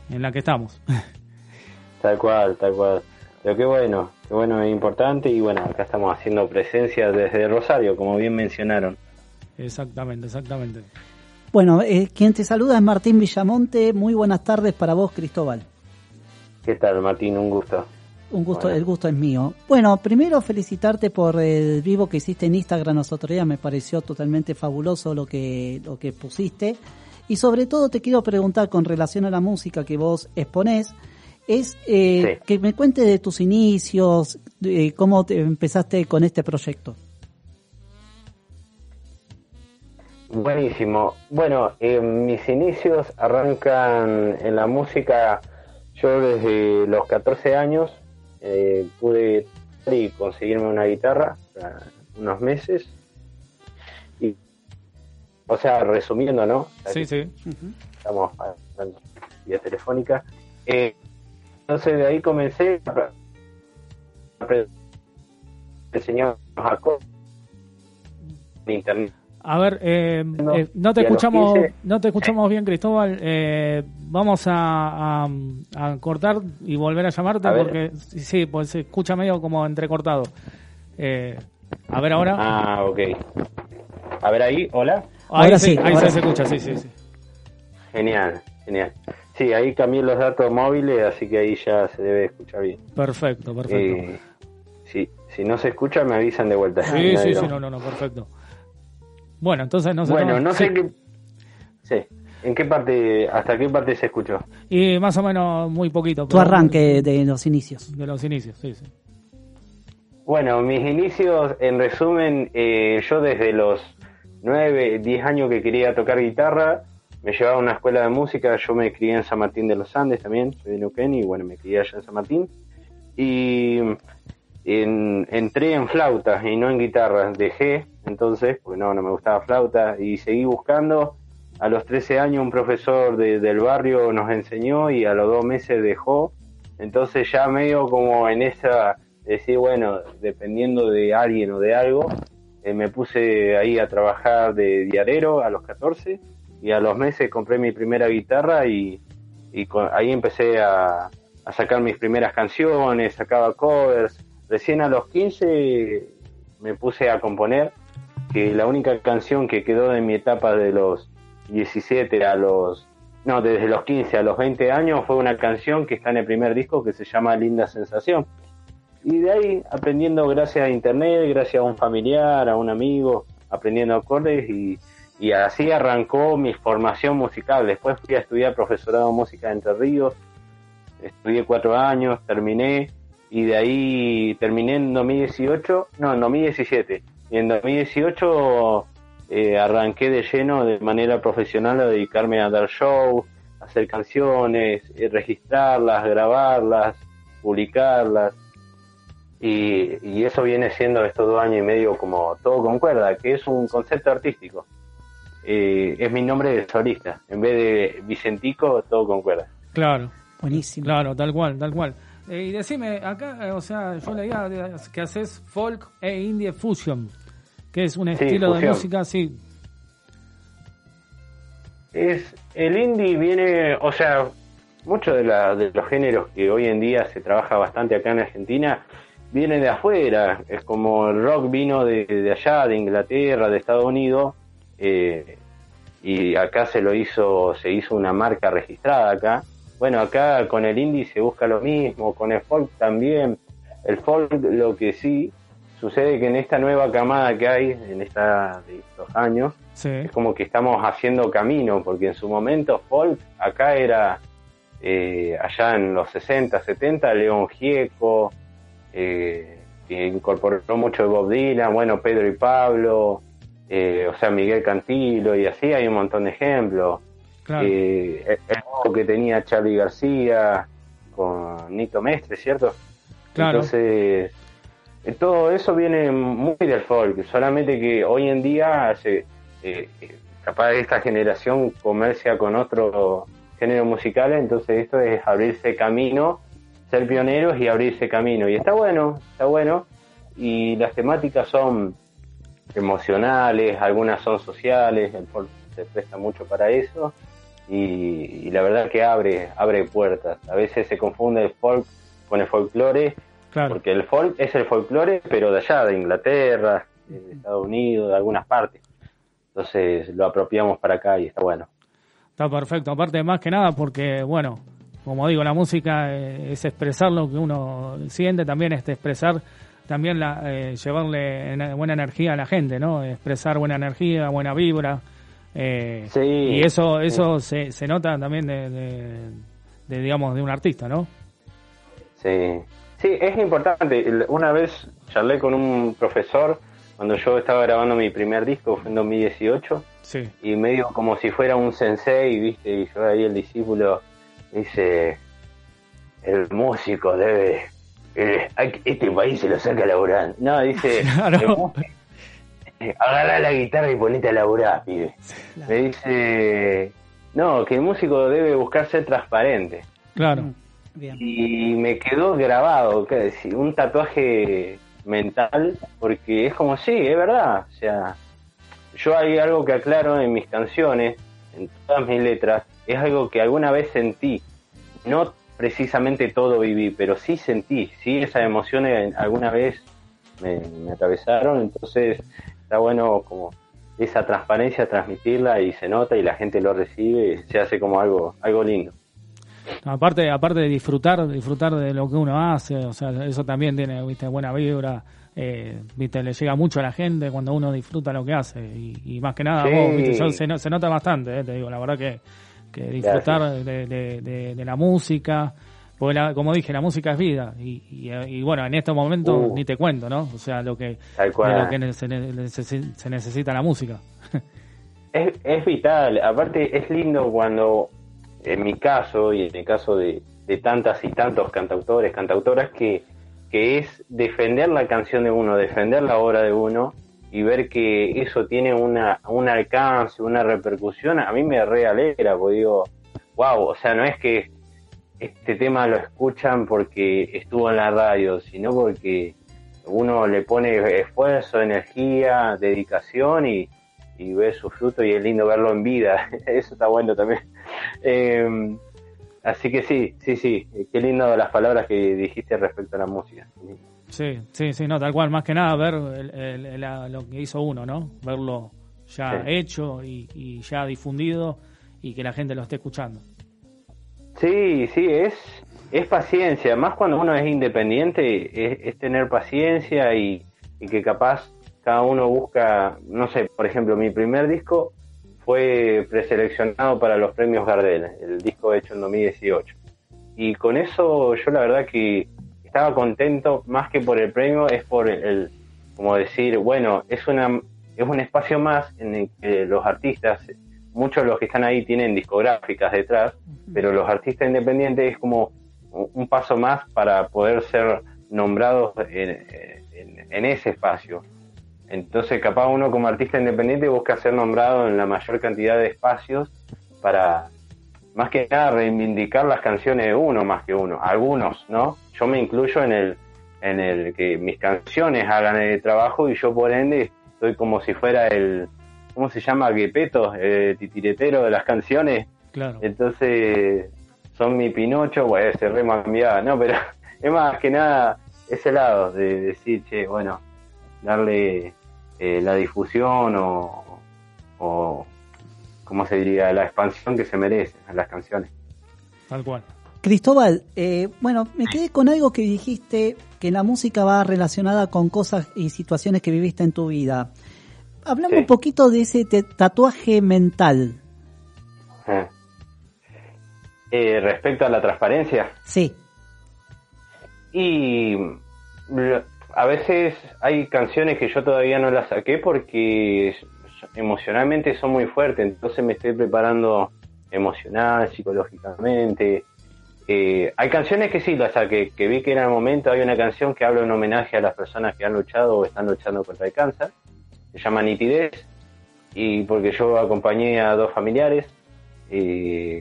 en la que estamos. Tal cual, tal cual. Pero qué bueno, qué bueno, es importante y bueno, acá estamos haciendo presencia desde Rosario, como bien mencionaron. exactamente, exactamente. Bueno, eh, quien te saluda es Martín Villamonte. Muy buenas tardes para vos, Cristóbal. ¿Qué tal, Martín? Un gusto. Un gusto, el gusto es mío. Bueno, primero felicitarte por el vivo que hiciste en Instagram los otros días, me pareció totalmente fabuloso lo que, lo que pusiste. Y sobre todo te quiero preguntar con relación a la música que vos exponés, es eh, Sí. que me cuentes de tus inicios, de cómo te empezaste con este proyecto. Buenísimo. Bueno, eh, mis inicios arrancan en la música. Yo desde los 14 años eh, pude y conseguirme una guitarra unos meses. Y, o sea, resumiendo, ¿no? Sí, sí. Estamos hablando vía telefónica. Eh, entonces de ahí comencé a aprender enseñar los acordes en internet. A ver, eh, No, eh, no te escuchamos, 15. no te escuchamos bien, Cristóbal. Eh, vamos a, a- a cortar y volver a llamarte A ver. porque sí, pues se escucha medio como entrecortado. Eh, a ver ahora. Ah, ok. A ver ahí, hola. ahí ahora sí, sí, ahí ahora se, se sí. escucha, sí, sí, sí. Genial, genial. Sí, ahí cambié los datos móviles, así que ahí ya se debe escuchar bien. Perfecto, perfecto. Eh, si, si no se escucha, me avisan de vuelta. sí, sí, sí, no, no, no, perfecto. Bueno, entonces no sé. Bueno, no sé sí. qué... Sí, ¿en qué parte, hasta qué parte se escuchó? Y más o menos muy poquito. Tu arranque de los inicios. De los inicios, sí, sí. Bueno, mis inicios, en resumen, eh, yo desde los 9, 10 años que quería tocar guitarra, me llevaba a una escuela de música, yo me crié en San Martín de los Andes también, soy de Neuquén y bueno, me crié allá en San Martín. Y en- entré en flauta y no en guitarra, dejé entonces, porque no, no me gustaba flauta, y seguí buscando. A los 13 años un profesor de- del barrio nos enseñó y a los dos meses dejó. Entonces ya medio como en esa, decir, bueno, dependiendo de alguien o de algo, eh, me puse ahí a trabajar de diarero a los 14 y a los meses compré mi primera guitarra y, ahí empecé a, a sacar mis primeras canciones, sacaba covers. Recién a los 15 me puse a componer, que la única canción que quedó de mi etapa de los 17 a los... No, desde los 15 a los 20 años fue una canción que está en el primer disco que se llama Linda Sensación. Y de ahí, aprendiendo gracias a internet, gracias a un familiar, a un amigo, aprendiendo acordes y, y así arrancó mi formación musical. Después fui a estudiar profesorado de música en Entre Ríos, estudié cuatro años, terminé y de ahí terminé en 2018, no, en 2017. Y en 2018 eh, arranqué de lleno de manera profesional a dedicarme a dar shows, a hacer canciones, eh, registrarlas, grabarlas, publicarlas. Y, y eso viene siendo estos dos años y medio como todo con cuerda, que es un concepto artístico. Eh, es mi nombre de solista. En vez de Vicentico, todo con cuerda. Claro, Buenísimo. claro, tal cual, tal cual. Eh, y decime, acá, eh, o sea, yo leía que haces folk e indie fusion, que es un Sí, estilo de música, sí, Es el indie viene, o sea, muchos de, la- de los géneros que hoy en día se trabaja bastante acá en Argentina vienen de afuera. Es como el rock vino de, de allá, de Inglaterra, de Estados Unidos, eh, y acá se lo hizo, se hizo una marca registrada acá. Bueno, acá con el indie se busca lo mismo, con el folk también. El folk, lo que sí sucede que en esta nueva camada que hay, en esta de estos años, sí, es como que estamos haciendo camino, porque en su momento folk acá era eh, allá en los 60, 70, León Gieco, eh, que incorporó mucho de Bob Dylan, bueno, Pedro y Pablo, eh, o sea, Miguel Cantilo y así hay un montón de ejemplos. Claro. Eh, el dúo que tenía Charlie García con Nito Mestre, ¿cierto? Claro. Entonces, todo eso viene muy del folk, solamente que hoy en día se, eh, eh, capaz de esta generación comercia con otro género musical, entonces esto es abrirse camino, ser pioneros y abrirse camino. Y está bueno, está bueno, y las temáticas son emocionales, algunas son sociales, el folk se presta mucho para eso y, y la verdad que abre, abre puertas. A veces se confunde el folk con el folclore, Claro. porque el folk es el folclore, pero de allá, de Inglaterra, de Estados Unidos, de algunas partes. Entonces lo apropiamos para acá y está bueno. Está perfecto. Aparte, más que nada, porque, bueno, como digo, la música eh, es expresar lo que uno siente, también es expresar, también la, eh, llevarle ena- buena energía a la gente, ¿no? Expresar buena energía, buena vibra. Eh, Sí. y eso eso se, se nota también de, de- de, digamos, de un artista, ¿no? Sí, sí, es importante. Una vez charlé con un profesor cuando yo estaba grabando mi primer disco, fue en 2018, Sí. y medio como si fuera un sensei, ¿viste? Y yo ahí el discípulo dice, el músico debe... eh, este país se lo saca laburando. No, dice, Claro. el músico- agarrá la guitarra y ponete a laburar, pibe. Me dice, no, que el músico debe buscar ser transparente. Claro. Mm, Bien. Y me quedó grabado, ¿qué decir? un tatuaje mental, porque es como, sí, es verdad. O sea, yo hay algo que aclaro en mis canciones, en todas mis letras, es algo que alguna vez sentí. No precisamente todo viví, pero sí sentí, sí, esas emociones alguna vez me, me atravesaron, entonces está bueno como esa transparencia transmitirla y se nota y la gente lo recibe, se hace como algo, algo lindo. Aparte, aparte de disfrutar, disfrutar de lo que uno hace, o sea, eso también tiene, viste, buena vibra, eh, viste, le llega mucho a la gente cuando uno disfruta lo que hace y, y más que nada, Sí. vos, viste, yo- se, se nota bastante, eh, te digo, la verdad que, que disfrutar de, de- de- de la música, porque la- como dije, la música es vida y, y, y bueno, en estos momentos Uh. ni te cuento, ¿no? O sea, lo que, de lo que se, ne- necesi- se necesita la música. Es, es vital, aparte es lindo cuando, en mi caso y en el caso de, de tantas y tantos cantautores, cantautoras, que, que es defender la canción de uno, defender la obra de uno y ver que eso tiene una, un alcance, una repercusión, a mí me re alegra, porque digo, wow, o sea, no es que este tema lo escuchan porque estuvo en la radio, sino porque uno le pone esfuerzo, energía, dedicación y, y ve su fruto y es lindo verlo en vida. Eso está bueno también. Eh, así que sí, sí, sí. Qué lindo las palabras que dijiste respecto a la música. Sí, sí, sí, no, tal cual, más que nada ver el- el- lo que hizo uno, ¿no? Verlo ya Sí. hecho y, y ya difundido y que la gente lo esté escuchando. Sí, sí, es, es paciencia. Más cuando uno es independiente, es, es tener paciencia y, y que capaz cada uno busca, no sé, por ejemplo, mi primer disco fue preseleccionado para los premios Gardel, el disco hecho en 2018. Y con eso yo la verdad que estaba contento, más que por el premio, es por el, como decir, bueno, es una es un espacio más en el que los artistas, muchos de los que están ahí tienen discográficas detrás, pero los artistas independientes es como un paso más para poder ser nombrados en, en- en ese espacio. Entonces, capaz uno como artista independiente busca ser nombrado en la mayor cantidad de espacios para, más que nada, reivindicar las canciones de uno más que uno. Algunos, ¿no? Yo me incluyo en el, en el que mis canciones hagan el trabajo y yo por ende estoy como si fuera el, ¿cómo se llama? Guepeto, el titiretero de las canciones. Claro. Entonces, son mi Pinocho, bueno, se re cambiada, ¿no? Pero es más que nada ese lado de decir, che, bueno, darle eh, la difusión o, o, ¿cómo se diría? La expansión que se merecen a las canciones. Tal cual. Cristóbal, eh, bueno, me quedé con algo que dijiste, que la música va relacionada con cosas y situaciones que viviste en tu vida. Hablamos Sí. un poquito de ese tatuaje mental. Eh. Eh, respecto a la transparencia, Sí, Y a veces hay canciones que yo todavía no las saqué porque emocionalmente son muy fuertes, entonces me estoy preparando emocional, psicológicamente. Eh, hay canciones que sí las saqué, que vi que era el momento, hay una canción que habla en homenaje a las personas que han luchado o están luchando contra el cáncer, se llama Nitidez, y porque yo acompañé a dos familiares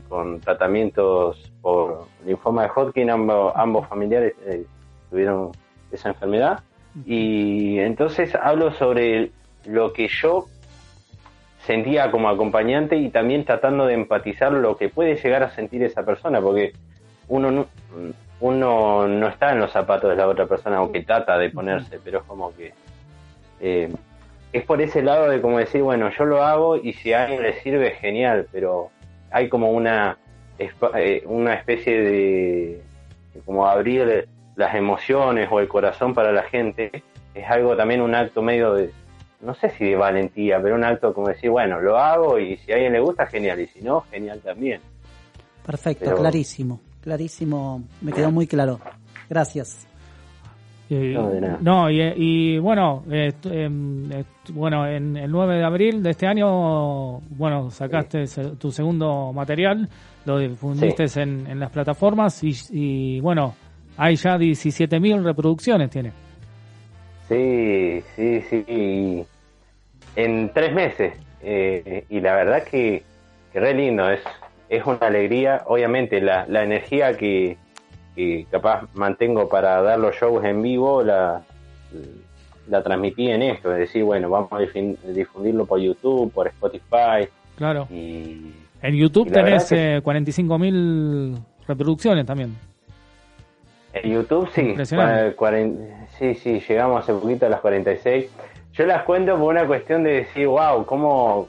con tratamientos por linfoma de Hodgkin, ambos, ambos familiares eh, tuvieron esa enfermedad. Y entonces hablo sobre lo que yo sentía como acompañante y también tratando de empatizar lo que puede llegar a sentir esa persona, porque uno no, uno no está en los zapatos de la otra persona, aunque trata de ponerse, pero es como que eh, es por ese lado de como decir, bueno, yo lo hago y si a alguien le sirve, genial, pero hay como una, eh, una especie de, de como abrir las emociones o el corazón para la gente, es algo también un acto medio de, no sé si de valentía, pero un acto como decir, bueno, lo hago y si a alguien le gusta, genial, y si no, genial también. Perfecto, Pero- clarísimo. Clarísimo, me quedó muy claro. Gracias. No, de nada. no, y, y bueno, eh, bueno, en el 9 de abril de este año, bueno, sacaste tu segundo material, lo difundiste en, en las plataformas y, y, bueno, hay ya 17.000 reproducciones, tiene. Sí, sí, sí. En tres meses. eh, y la verdad que, que re lindo. Es, es una alegría. Obviamente la, la energía que, que capaz mantengo para dar los shows en vivo la, la transmití en esto. Es decir, bueno, vamos a difundirlo por YouTube, por Spotify. Claro. Y En YouTube y tenés eh, 45.000 reproducciones también. En YouTube sí, sí, sí, llegamos hace poquito a las 46. Yo las cuento por una cuestión de decir, wow, cómo,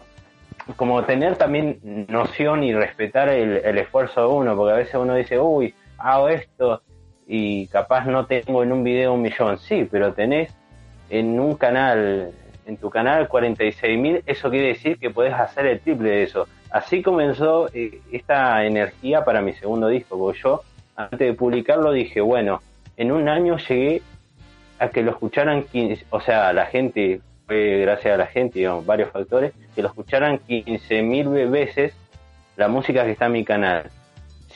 como tener también noción y respetar el, el esfuerzo de uno, porque a veces uno dice, uy, hago esto y capaz no tengo en un video un millón, sí, pero tenés en un canal, en tu canal 46.000, eso quiere decir que podés hacer el triple de eso. Así comenzó eh, esta energía para mi segundo disco, porque yo antes de publicarlo dije, bueno, en un año llegué a que lo escucharan 15, o sea, la gente, fue gracias a la gente, digamos, varios factores, que lo escucharan 15.000 veces la música que está en mi canal.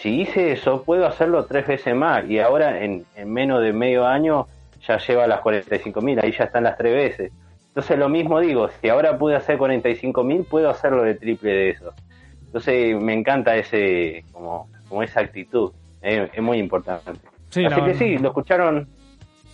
Si hice eso, puedo hacerlo tres veces más y ahora en, en menos de medio año ya lleva las 45.000, ahí ya están las tres veces. Entonces lo mismo digo, si ahora pude hacer 45.000, puedo hacerlo de triple de eso. Entonces me encanta ese, como, como esa actitud, eh, es muy importante. Sí, Así que sí, lo escucharon,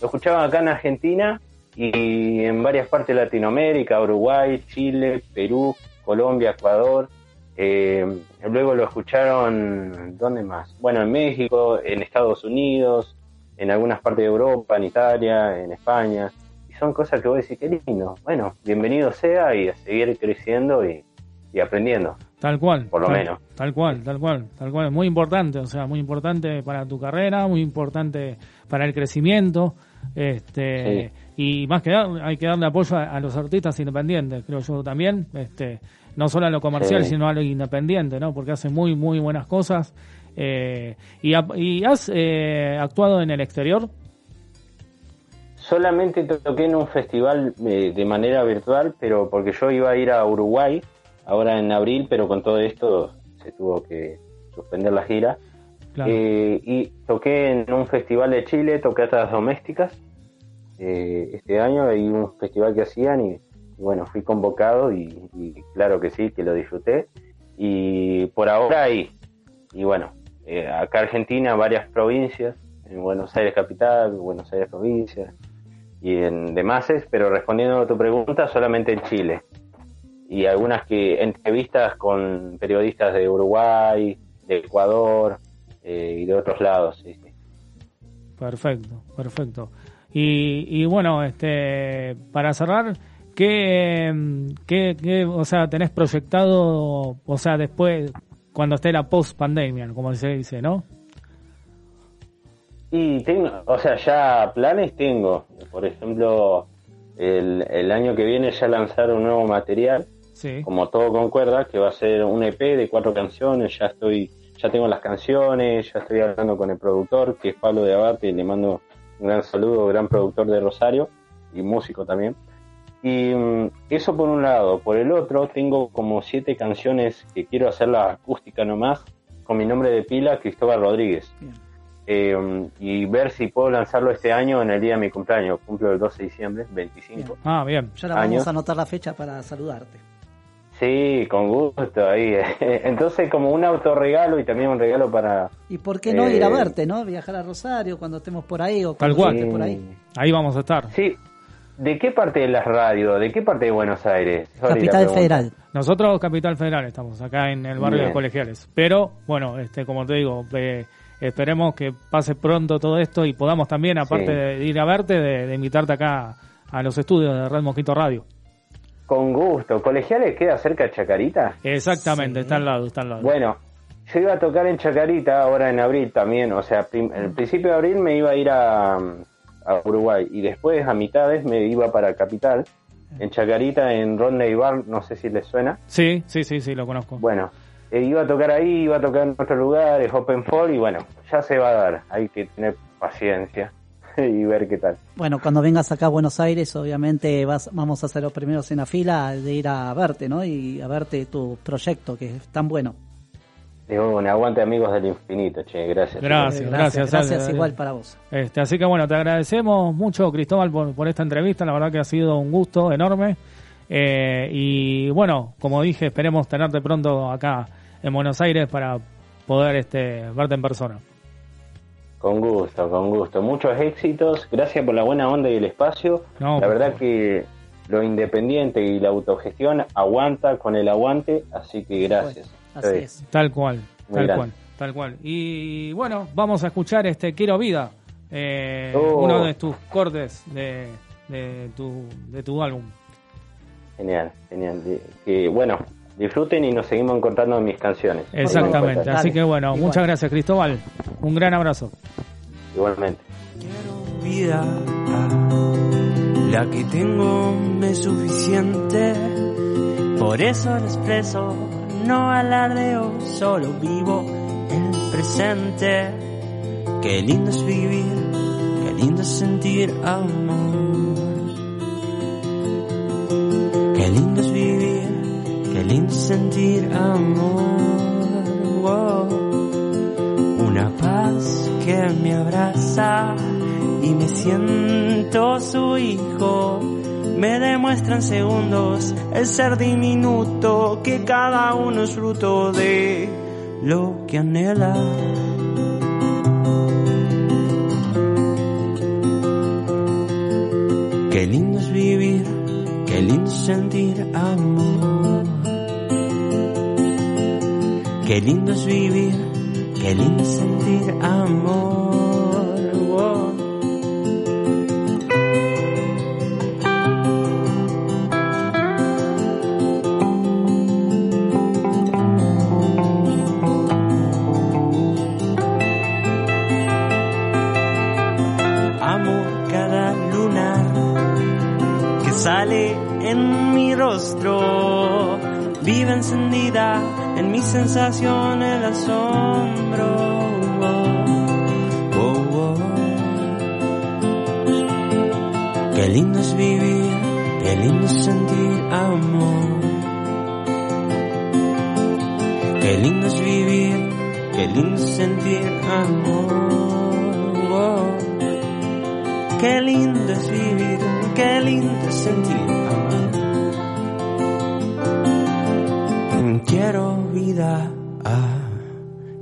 lo escuchaban acá en Argentina y en varias partes de Latinoamérica, Uruguay, Chile, Perú, Colombia, Ecuador. Eh, luego lo escucharon, ¿dónde más? Bueno, en México, en Estados Unidos, en algunas partes de Europa, en Italia, en España. Y son cosas que vos decís, qué lindo. Bueno, bienvenido sea y a seguir creciendo y, y aprendiendo. Tal cual. Por lo tal, menos. Tal cual, tal cual, tal cual. Muy importante, o sea, muy importante para tu carrera, muy importante para el crecimiento. Este, Y más que dar, hay que darle apoyo a, a los artistas independientes, creo yo también. Este, no solo a lo comercial, Sí. sino a lo independiente, ¿no? Porque hacen muy, muy buenas cosas. Eh, y, ha- y has eh, actuado en el exterior? Solamente to- toqué en un festival eh, de manera virtual, pero porque yo iba a ir a Uruguay ahora en abril, pero con todo esto se tuvo que suspender la gira. Claro. Eh, y toqué en un festival de Chile, tocatas domésticas. eh, este año hay un festival que hacían y bueno, fui convocado y, claro que sí, que lo disfruté. Y por ahora ahí. Y bueno, eh, acá Argentina, varias provincias, en Buenos Aires capital, Buenos Aires provincia y en demás, pero respondiendo a tu pregunta, solamente en Chile. Y algunas que entrevistas con periodistas de Uruguay, de Ecuador eh, y de otros lados. Perfecto, perfecto. Y, y bueno, este, para cerrar, ¿qué, mm, qué, qué, o sea, tenés proyectado, o sea, después, cuando esté la post pandemia, como se dice, ¿no? Y tengo, o sea, ya planes tengo. Por ejemplo, el, el año que viene ya lanzar un nuevo material, Sí. como todo concuerda, que va a ser un EP de cuatro canciones. Ya estoy, ya tengo las canciones, ya estoy hablando con el productor, que es Pablo de Abate, y le mando un gran saludo, gran productor de Rosario y músico también. Y mm, eso por un lado. Por el otro, tengo como siete canciones que quiero hacer la acústica nomás, con mi nombre de pila, Cristóbal Rodríguez. Eh, y ver si puedo lanzarlo este año en el día de mi cumpleaños. Cumplo el 12 de diciembre, 25. Ah, bien. Ya la vamos Años. a anotar la fecha para saludarte. Sí, con gusto ahí. Entonces, como un autorregalo y también un regalo para. ¿Y por qué no Eh, ir a verte, no? Viajar a Rosario cuando estemos por ahí o Tal cuando cual. estés por ahí. Ahí vamos a estar. Sí, ¿De qué parte de la radio? ¿De qué parte de Buenos Aires? Sorry Capital. Federal. Nosotros, Capital Federal, estamos acá en el barrio Bien. de Colegiales. Pero, bueno, este, como te digo, eh, esperemos que pase pronto todo esto y podamos también, aparte Sí. de ir a verte, de, de invitarte acá a los estudios de Red Mosquito Radio. Con gusto. ¿Colegiales queda cerca de Chacarita? Exactamente, está al lado, está al lado. Bueno, yo iba a tocar en Chacarita ahora en abril también. O sea, en el principio de abril me iba a ir a, a Uruguay y después a mitades me iba para Capital. En Chacarita, en Rodney Bar, no sé si les suena. Sí, sí, sí, sí, lo conozco. Bueno, eh, iba a tocar ahí, iba a tocar en otros lugares, Open Fall, y bueno, ya se va a dar. Hay que tener paciencia y ver qué tal. Bueno, cuando vengas acá a Buenos Aires, obviamente vas, vamos a ser los primeros en la fila de ir a verte, ¿no? Y a verte tu proyecto, que es tan bueno. Digo, un aguante amigos del infinito, che, gracias. Gracias, Eh, gracias. Gracias Ale. igual para vos. Este, así que bueno, te agradecemos mucho, Cristóbal, por, por esta entrevista. La verdad que ha sido un gusto enorme. Eh, y bueno, como dije, esperemos tenerte pronto acá en Buenos Aires para poder este, verte en persona. Con gusto, con gusto. Muchos éxitos. Gracias por la buena onda y el espacio. No, la verdad favor. que lo independiente y la autogestión aguanta con el aguante, así que gracias. Así Sí. es. Tal cual, Muy tal grande. cual, tal cual. Y bueno, vamos a escuchar este Quiero Vida, eh, Oh. uno de tus cortes de, de, tu, de tu álbum. Genial, genial. Que bueno, disfruten y nos seguimos encontrando en mis canciones. Exactamente. Así que bueno, igual. muchas gracias, Cristóbal. Un gran abrazo. Igualmente. Quiero vida, la que tengo me es suficiente. Por eso lo expreso, no alardeo, solo vivo el presente. Qué lindo es vivir, qué lindo es sentir amor. Qué lindo es vivir, qué lindo es sentir amor. Wow. Una paz que me abraza y me siento su hijo. Me demuestran segundos el ser diminuto que cada uno es fruto de lo que anhela. Qué lindo es vivir, qué lindo es sentir amor. Qué lindo es vivir, qué lindo es sentir amor. Encendida en mi sensación el asombro. Oh, oh. Qué lindo es vivir, qué lindo sentir amor. Qué lindo es vivir, qué lindo sentir amor. Oh. Qué lindo es vivir, qué lindo es sentir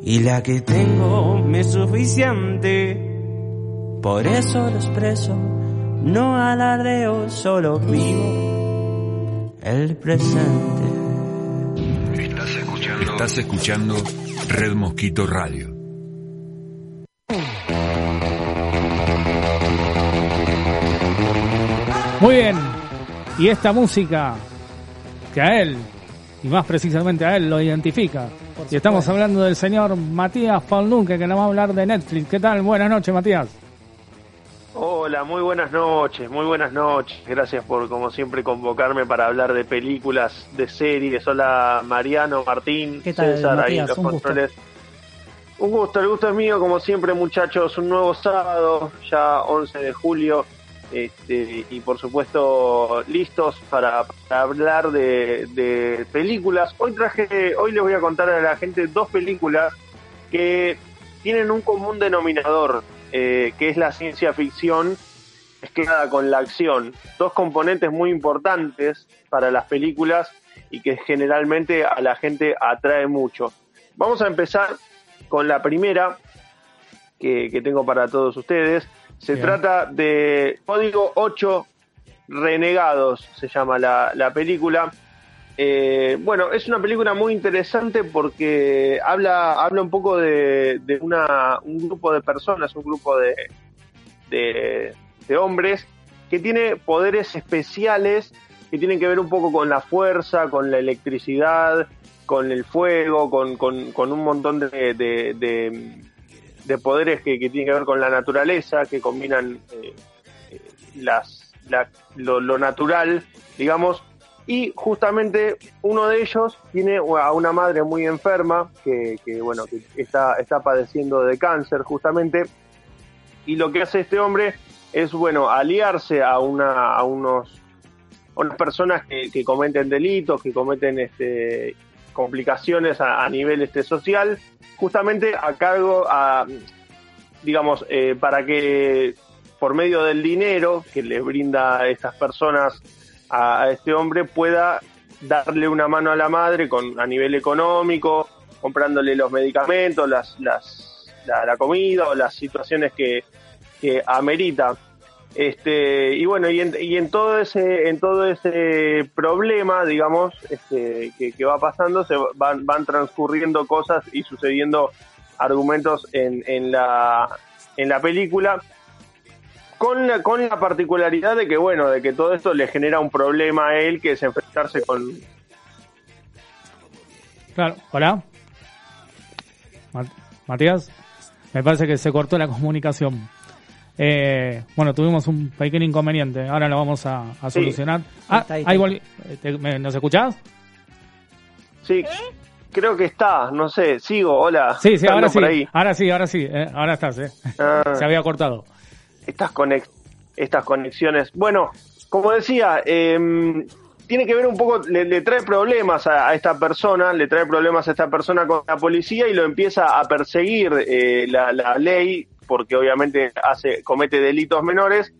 y la que tengo me es suficiente. Por eso lo expreso, no alardeo, solo vivo el presente. Estás escuchando, estás escuchando Red Mosquito Radio. Muy bien. Y esta música que a él, y más precisamente a él, lo identifica. Y estamos hablando del señor Matías Paulnunke, que nos va a hablar de Netflix. ¿Qué tal? Buenas noches, Matías. Hola, muy buenas noches, muy buenas noches. Gracias por, como siempre, convocarme para hablar de películas, de series. Hola, Mariano, Martín, ¿Qué tal, César, ahí en Matías? los Un gusto. controles. Un gusto, el gusto es mío, como siempre, muchachos. Un nuevo sábado, ya 11 de julio. Este, y por supuesto, listos para, hablar de, películas. Hoy traje, hoy les voy a contar a la gente dos películas que tienen un común denominador, eh, que es la ciencia ficción mezclada con la acción. Dos componentes muy importantes para las películas y que generalmente a la gente atrae mucho. Vamos a empezar con la primera que tengo para todos ustedes. Se Bien. trata de Código 8 Renegados se llama la, la película. Eh, bueno, es una película muy interesante porque habla, habla un poco de, de una, un grupo de personas, un grupo de, de, de hombres que tiene poderes especiales que tienen que ver un poco con la fuerza, con la electricidad, con el fuego, con, con, con un montón de, de, de- de poderes que, que tienen que ver con la naturaleza, que combinan eh, eh, las, la- lo, lo natural, digamos, y justamente uno de ellos tiene a una madre muy enferma que, que, bueno que está, está padeciendo de cáncer justamente. Y lo que hace este hombre es bueno aliarse a una a unos a unas personas que, que cometen delitos que cometen este complicaciones a, nivel este social justamente a cargo a digamos eh, para que por medio del dinero que le brinda a estas personas a, este hombre pueda darle una mano a la madre con a nivel económico comprándole los medicamentos las la, la comida o las situaciones que, que amerita este y bueno y en, y en todo ese en todo ese problema digamos este que, va pasando se van van transcurriendo cosas y sucediendo argumentos en, en la en la película con la, con la particularidad de que bueno de que todo esto le genera un problema a él que es enfrentarse con Claro, hola. Ma- Matías, me parece que se cortó la comunicación. Eh, bueno, tuvimos un pequeño inconveniente, ahora lo vamos a, a Sí. solucionar. Ah, está, ahí ahí está. volví. Eh, te- me- ¿Nos escuchás? sí creo que está no sé sigo hola Sí, sí, ahora sí. ahí. Ahora sí, ahora sí. eh, ahora estás, eh. Ah. Se había cortado. estas conex estas conexiones. Bueno, como decía, em, tiene que ver un poco, le, le trae problemas a, a esta persona, le trae problemas a esta persona con la policía y lo empieza a perseguir eh, la, la ley, porque obviamente hace, comete delitos menores.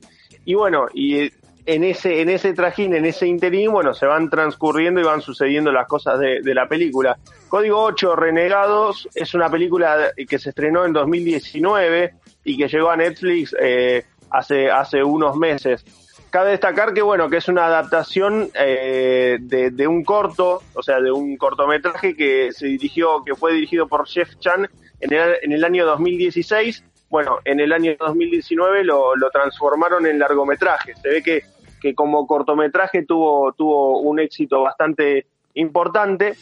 Y bueno, y en ese, en ese trajín, en ese interín, bueno, se van transcurriendo y van sucediendo las cosas de, de la película. Código 8, Renegados, es una película que se estrenó en 2019 y que llegó a Netflix eh, hace, hace unos meses. Cabe destacar que bueno, que es una adaptación eh, de, de un corto, o sea, de un cortometraje que se dirigió, que fue dirigido por Jeff Chan en el, en el año 2016. Bueno, en el año 2019 lo, lo transformaron en largometraje. Se ve que, que como cortometraje tuvo, tuvo un éxito bastante importante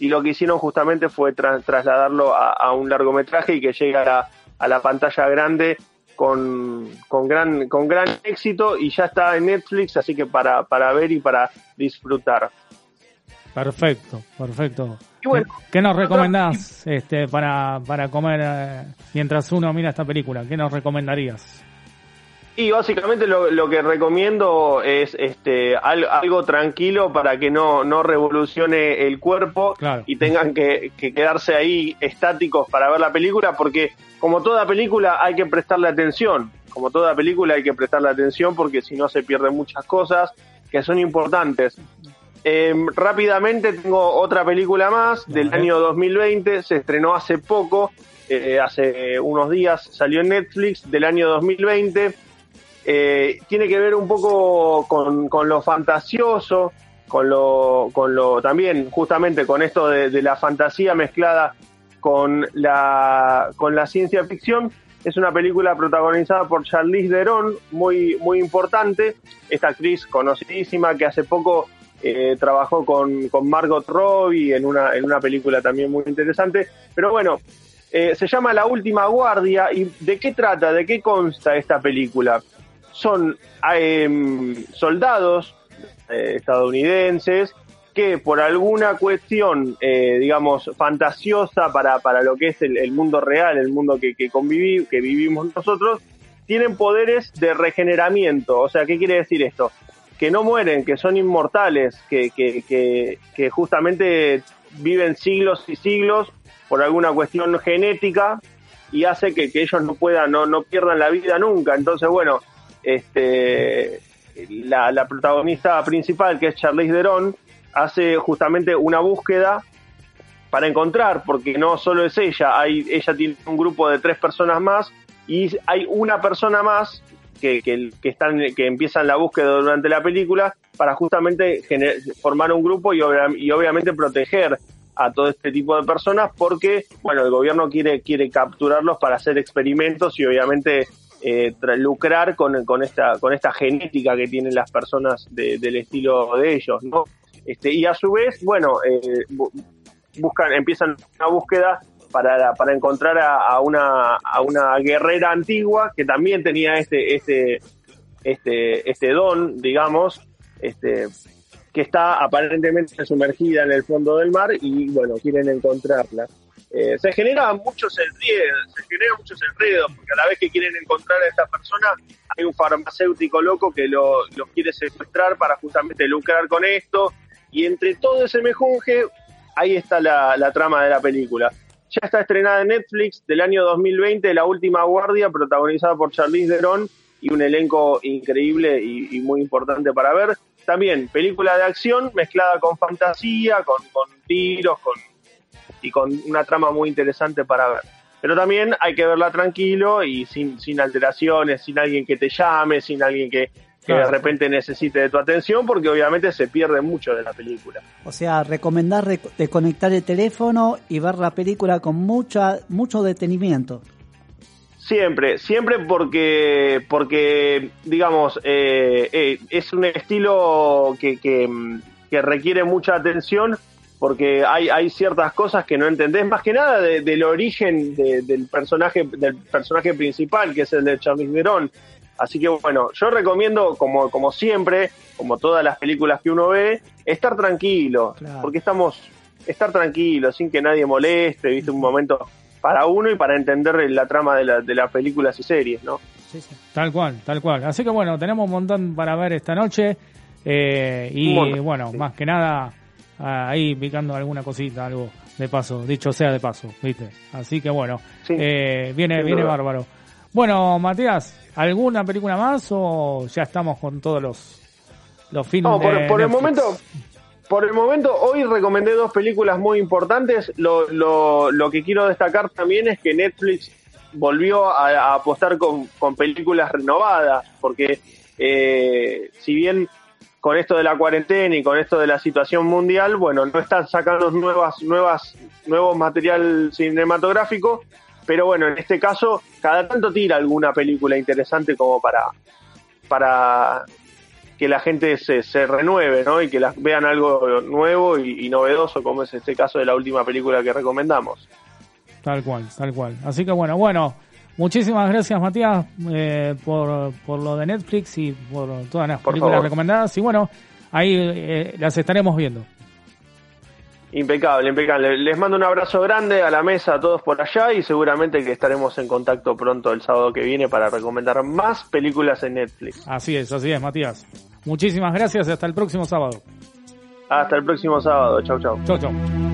y lo que hicieron justamente fue tra- trasladarlo a, un largometraje y que llegue a la, a la pantalla grande con, con, gran, con gran éxito y ya está en Netflix, así que para, para ver y para disfrutar. Perfecto, perfecto. Y bueno, ¿Qué nos recomendás este, para, para comer eh, mientras uno mira esta película? ¿Qué nos recomendarías? Y básicamente lo, lo que recomiendo es este al- algo tranquilo para que no, no revolucione el cuerpo Claro. y tengan que, que quedarse ahí estáticos para ver la película, porque como toda película hay que prestarle atención. Como toda película hay que prestarle atención porque si no se pierden muchas cosas que son importantes. Eh, rápidamente tengo otra película más del Vale. año 2020, se estrenó hace poco, eh, hace unos días salió en Netflix del año 2020. Eh, tiene que ver un poco con, con lo fantasioso, con lo, con lo también justamente con esto de, de la fantasía mezclada con la, con la ciencia ficción. Es una película protagonizada por Charlize Theron, muy, muy importante, esta actriz conocidísima que hace poco eh, trabajó con, con Margot Robbie en una, en una película también muy interesante. Pero bueno, eh, se llama La Última Guardia. ¿Y de qué trata? ¿De qué consta esta película? Son em, soldados eh, estadounidenses que por alguna cuestión, digamos, fantasiosa para, para lo que es el, el mundo real, el mundo que, que, convivi- que vivimos nosotros, tienen poderes de regeneramiento. O sea, ¿qué quiere decir esto? Que no mueren, que son inmortales, que, justamente viven siglos y siglos por alguna cuestión genética y hace que, que ellos no puedan, no, no pierdan la vida nunca. Entonces, bueno, este la, la protagonista principal, que es Charlize Theron, hace justamente una búsqueda para encontrar, porque no solo es ella, hay, ella tiene un grupo de tres personas más y hay una persona más que, que, están que empiezan la búsqueda durante la película para justamente gener- formar un grupo y, y obviamente proteger a todo este tipo de personas porque bueno el gobierno quiere quiere capturarlos para hacer experimentos y obviamente eh, lucrar con, con esta con esta genética que tienen las personas de- del estilo de ellos no este y a su vez bueno eh, bu- buscan empiezan una búsqueda para, para encontrar a, una a una guerrera antigua que también tenía este este este este don digamos este que está aparentemente sumergida en el fondo del mar y bueno quieren encontrarla. Eh, se genera muchos enredos se genera muchos enredos porque a la vez que quieren encontrar a esta persona hay un farmacéutico loco que lo, quiere secuestrar para justamente lucrar con esto. Y entre todo ese mejunje ahí está la trama de la película ya está estrenada en Netflix del año 2020 La Última Guardia protagonizada por Charlize Theron y un elenco increíble y, muy importante para ver también película de acción mezclada con fantasía con, con tiros con y con una trama muy interesante para ver. Pero también hay que verla tranquilo y sin, sin alteraciones, sin alguien que te llame, sin alguien que, que de repente necesite de tu atención, porque obviamente se pierde mucho de la película. O sea, recomendar rec- desconectar el teléfono y ver la película con mucha mucho detenimiento. Siempre, siempre porque, porque digamos, eh, eh, es un estilo que, que, que requiere mucha atención porque hay, hay ciertas cosas que no entendés, más que nada de- del origen de- del personaje del personaje principal, que es el de Charlize Theron. Así que bueno, yo recomiendo, como, como siempre, como todas las películas que uno ve, estar tranquilo, Claro. porque estamos, estar tranquilo, sin que nadie moleste, viste, un momento para uno y para entender la trama de, la, de las películas y series, ¿no? Tal cual, tal cual. Así que bueno, tenemos un montón para ver esta noche. eh, y montón, bueno, sí. más que nada, ah, ahí picando alguna cosita, algo de paso, dicho sea de paso, ¿viste? Así que bueno, Sí. eh, viene, viene duda. bárbaro. Bueno, Matías, ¿alguna película más o ya estamos con todos los, los films? No, por, de por el momento, por el momento, hoy recomendé dos películas muy importantes. Lo, lo, lo que quiero destacar también es que Netflix volvió a, a apostar con, con películas renovadas, porque eh, si bien con esto de la cuarentena y con esto de la situación mundial, bueno, no están sacando nuevas, nuevas, nuevo material cinematográfico, pero bueno, en este caso, cada tanto tira alguna película interesante como para, para que la gente se, se renueve, ¿no? Y que las vean algo nuevo y, y novedoso, como es este caso de la última película que recomendamos. Tal cual, tal cual. Así que bueno, bueno, muchísimas gracias Matías eh, por, por lo de Netflix y por todas las Por películas favor. recomendadas. Y bueno, ahí eh, las estaremos viendo. Impecable, impecable. Les mando un abrazo grande a la mesa, a todos por allá, y seguramente que estaremos en contacto pronto el sábado que viene para recomendar más películas en Netflix. Así es, así es, Matías. Muchísimas gracias y hasta el próximo sábado. Hasta el próximo sábado. Chau, chau. Chau, chau.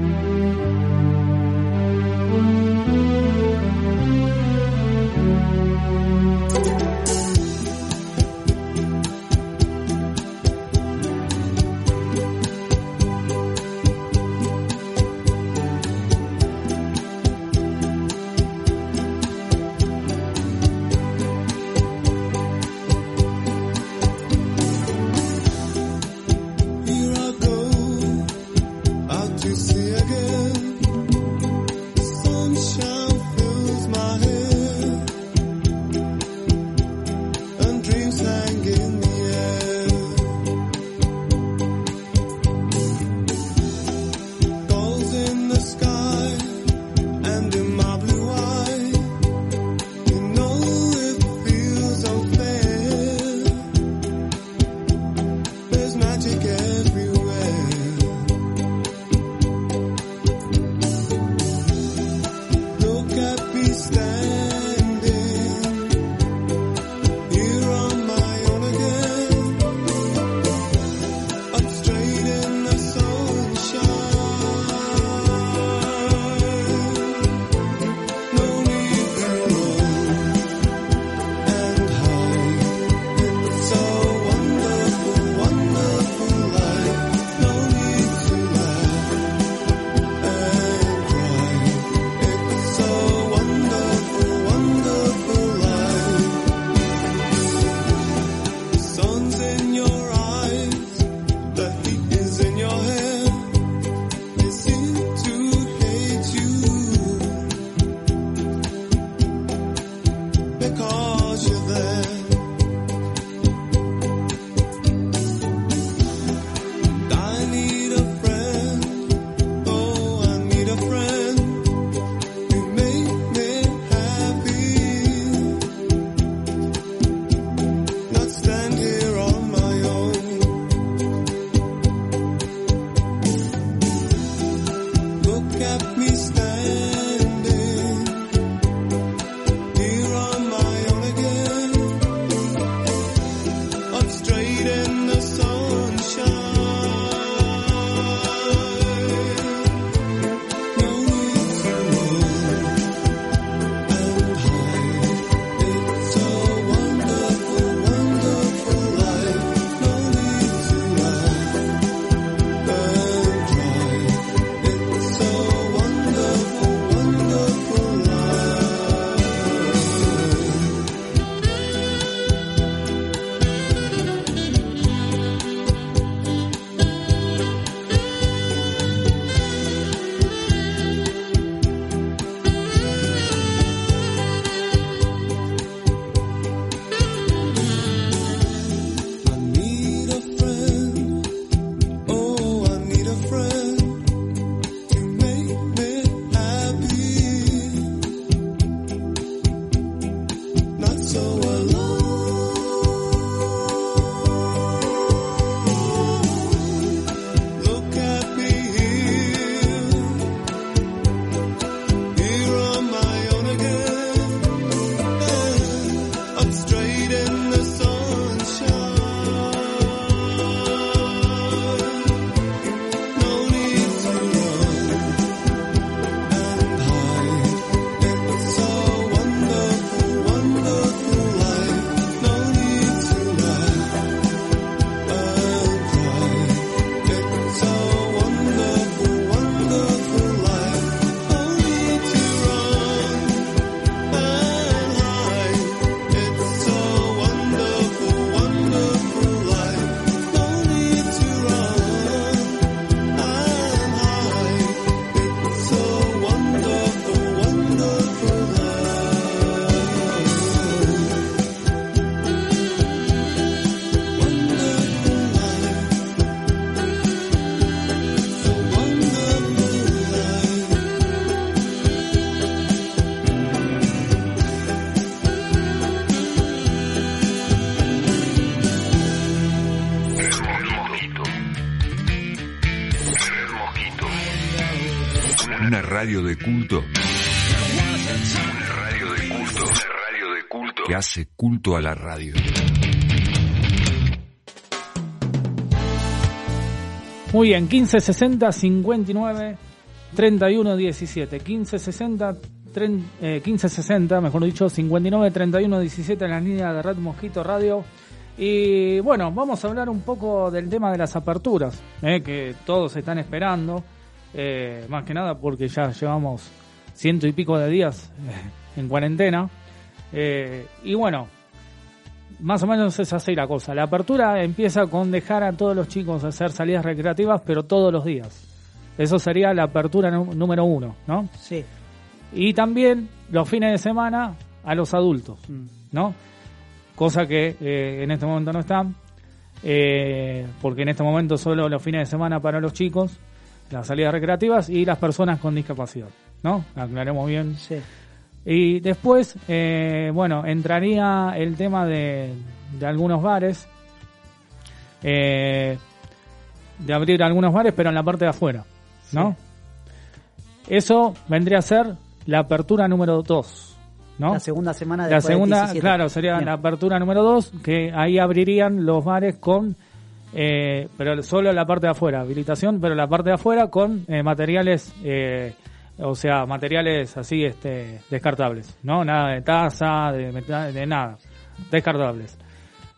Hace culto a la radio. Muy bien, 1560 59 31 17. 1560 tren- eh, 1560, mejor dicho, 59 31 17 en la línea de Red Mosquito Radio. Y bueno, vamos a hablar un poco del tema de las aperturas, eh, que todos están esperando. eh, más que nada porque ya llevamos ciento y pico de días eh, en cuarentena. Eh, y bueno, más o menos es así la cosa. La apertura empieza con dejar a todos los chicos hacer salidas recreativas, pero todos los días. Eso sería la apertura número uno, ¿no? Sí. Y también los fines de semana a los adultos, ¿no? Cosa que eh, en este momento no están, eh, porque en este momento solo los fines de semana para los chicos, las salidas recreativas y las personas con discapacidad, ¿no? Aclaremos bien. Sí. Y después, eh, bueno, entraría el tema de, de algunos bares, eh, de abrir algunos bares, pero en la parte de afuera, ¿no? Eso vendría a ser la apertura número 2, ¿no? La segunda semana de La segunda, claro, sería la apertura número 2, que ahí abrirían los bares con, eh, pero solo la parte de afuera, habilitación, pero la parte de afuera con eh, materiales, eh, o sea, materiales así, este, descartables, ¿no? Nada de taza, de, nada, descartables.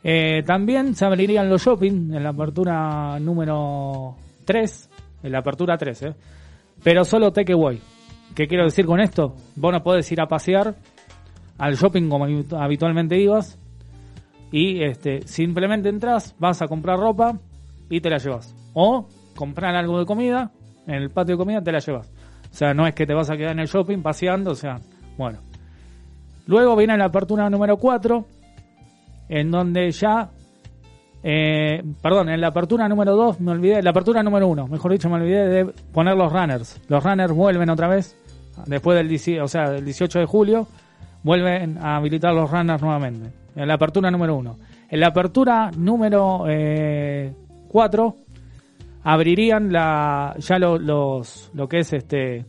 Eh, también se abrirían los shopping en la apertura número 3, en la apertura 3, ¿eh? pero solo takeaway. ¿Qué quiero decir con esto? Vos no podés ir a pasear al shopping como habitu- habitualmente ibas y este simplemente entras, vas a comprar ropa y te la llevas. O comprar algo de comida, en el patio de comida te la llevas. O sea, no es que te vas a quedar en el shopping paseando, o sea, bueno. Luego viene la apertura número 4, en donde ya eh, perdón, en la apertura número 2 me olvidé, la apertura número 1, mejor dicho, me olvidé de poner los runners. Los runners vuelven otra vez, después del, 10 o sea, del 18 de julio, vuelven a habilitar los runners nuevamente. En la apertura número 1. En la apertura número 4 abrirían la ya lo, los lo que es este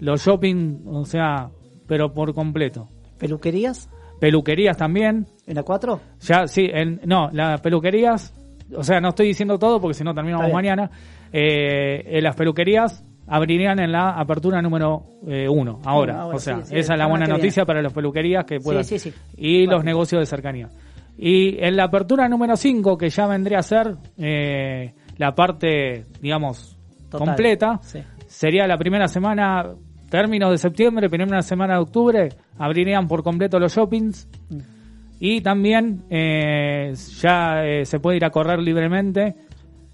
los shopping, o sea, pero por completo. ¿Peluquerías? Peluquerías también. ¿En la 4? Ya, sí, en, no, las peluquerías, o sea, no estoy diciendo todo porque si no terminamos mañana. Eh, en las peluquerías abrirían en la apertura número eh, uno, ahora. Ahora, o sea, sí, sí, esa es la buena noticia para las peluquerías que puedan. sí, sí. Y los negocios de cercanía. Y en la apertura número 5, que ya vendría a ser eh, la parte, digamos, Total. completa, Sí. sería la primera semana, términos de septiembre, primera semana de octubre, abrirían por completo los shoppings. Mm. Y también eh, ya eh, se puede ir a correr libremente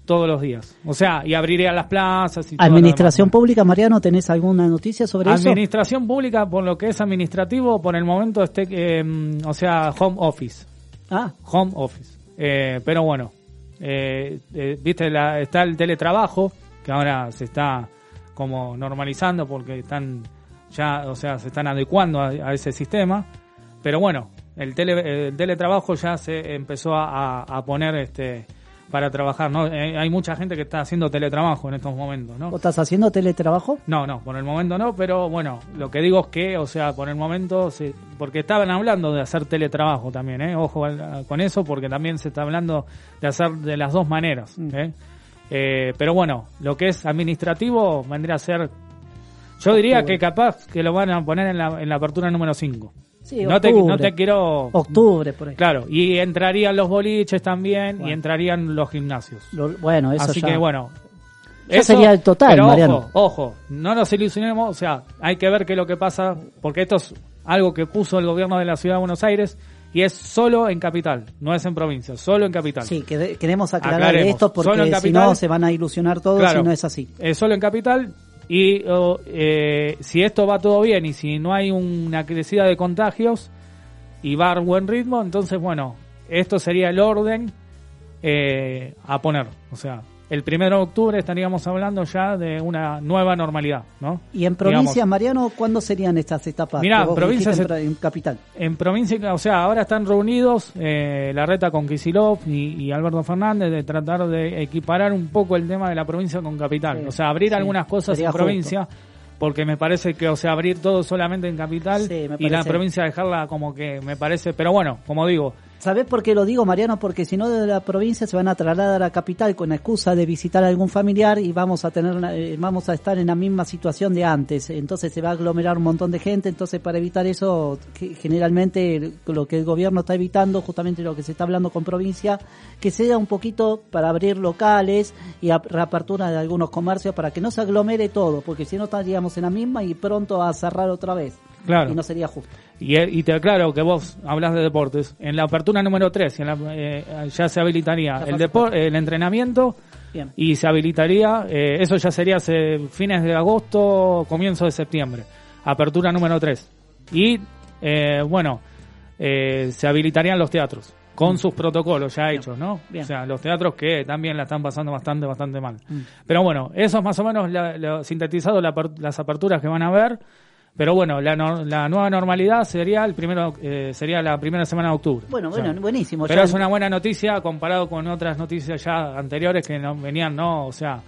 todos los días. O sea, y abrirían las plazas y Administración. Pública, Mariano, ¿tenés alguna noticia sobre eso? Administración pública, por lo que es administrativo, por el momento, esté, eh, o sea, home office. Ah, Home office. Eh, pero bueno, eh, eh, viste, la, está el teletrabajo, que ahora se está como normalizando porque están ya, o sea, se están adecuando a, ese sistema. Pero bueno, el, tele, el teletrabajo ya se empezó a- a poner este para trabajar, ¿no? Eh, hay mucha gente que está haciendo teletrabajo en estos momentos, ¿no? ¿vos estás haciendo teletrabajo? No, no, por el momento no, pero bueno, lo que digo es que, o sea, por el momento, se, porque estaban hablando de hacer teletrabajo también, ¿eh? Ojo con eso, porque también se está hablando de hacer de las dos maneras, ¿eh? Eh, pero bueno, lo que es administrativo vendría a ser, yo diría que capaz que lo van a poner en la, en la apertura número 5. Sí, no, te, octubre. no te quiero... Octubre, por ahí. Claro, y entrarían los boliches también y entrarían los gimnasios. Lo- bueno, eso Así ya. que bueno. Ya sería el total, pero Mariano. Ojo, ojo, no nos ilusionemos, o sea, hay que ver qué es lo que pasa, porque esto es algo que puso el gobierno de la ciudad de Buenos Aires y es solo en capital, no es en provincia, solo en capital. Sí, que queremos aclarar Aclaremos. esto porque si no se van a ilusionar todos Claro. si no es así. Es solo en capital y eh, si esto va todo bien y si no hay una crecida de contagios y va a buen ritmo, entonces bueno, esto sería el orden eh, a poner, o sea, el primero de octubre estaríamos hablando ya de una nueva normalidad, ¿no? Y en provincia, Digamos, Mariano, ¿cuándo serían estas etapas? Mirá, que vos provincia dijiste en, capital. En provincia, o sea, ahora están reunidos eh, la reta con Kisilov y, y Alberto Fernández de tratar de equiparar un poco el tema de la provincia con capital. Sí, o sea, abrir sí, algunas cosas en provincia, porque me parece que, o sea, abrir todo solamente en capital Sí, y la provincia dejarla como que me parece, pero bueno, como digo, ¿Sabés por qué lo digo, Mariano? Porque si no, de la provincia se van a trasladar a capital con la excusa de visitar a algún familiar y vamos a tener, eh, vamos a estar en la misma situación de antes. Entonces se va a aglomerar un montón de gente. Entonces, para evitar eso, generalmente lo que el gobierno está evitando, justamente lo que se está hablando con provincia, que sea un poquito para abrir locales y reapertura de algunos comercios para que no se aglomere todo, porque si no estaríamos en la misma y pronto a cerrar otra vez. Claro. Y no sería justo. Y, y te aclaro que vos hablas de deportes. En la apertura número 3 ya se habilitaría La el, depor- el entrenamiento Bien. y se habilitaría, eh, eso ya sería hace fines de agosto, comienzo de septiembre. Apertura número 3. Y eh, bueno, eh, se habilitarían los teatros con sus protocolos ya hechos, ¿no? Mm. Bien. O sea, los teatros que también la están pasando bastante, bastante mal. Mm. Pero bueno, eso es más o menos la- sintetizado la las aperturas que van a haber. Pero bueno, la, no- la nueva normalidad sería el primero eh, sería la primera semana de octubre. Bueno, O sea, bueno, buenísimo. pero Ya- es una buena noticia comparado con otras noticias ya anteriores que no venían, no, o sea,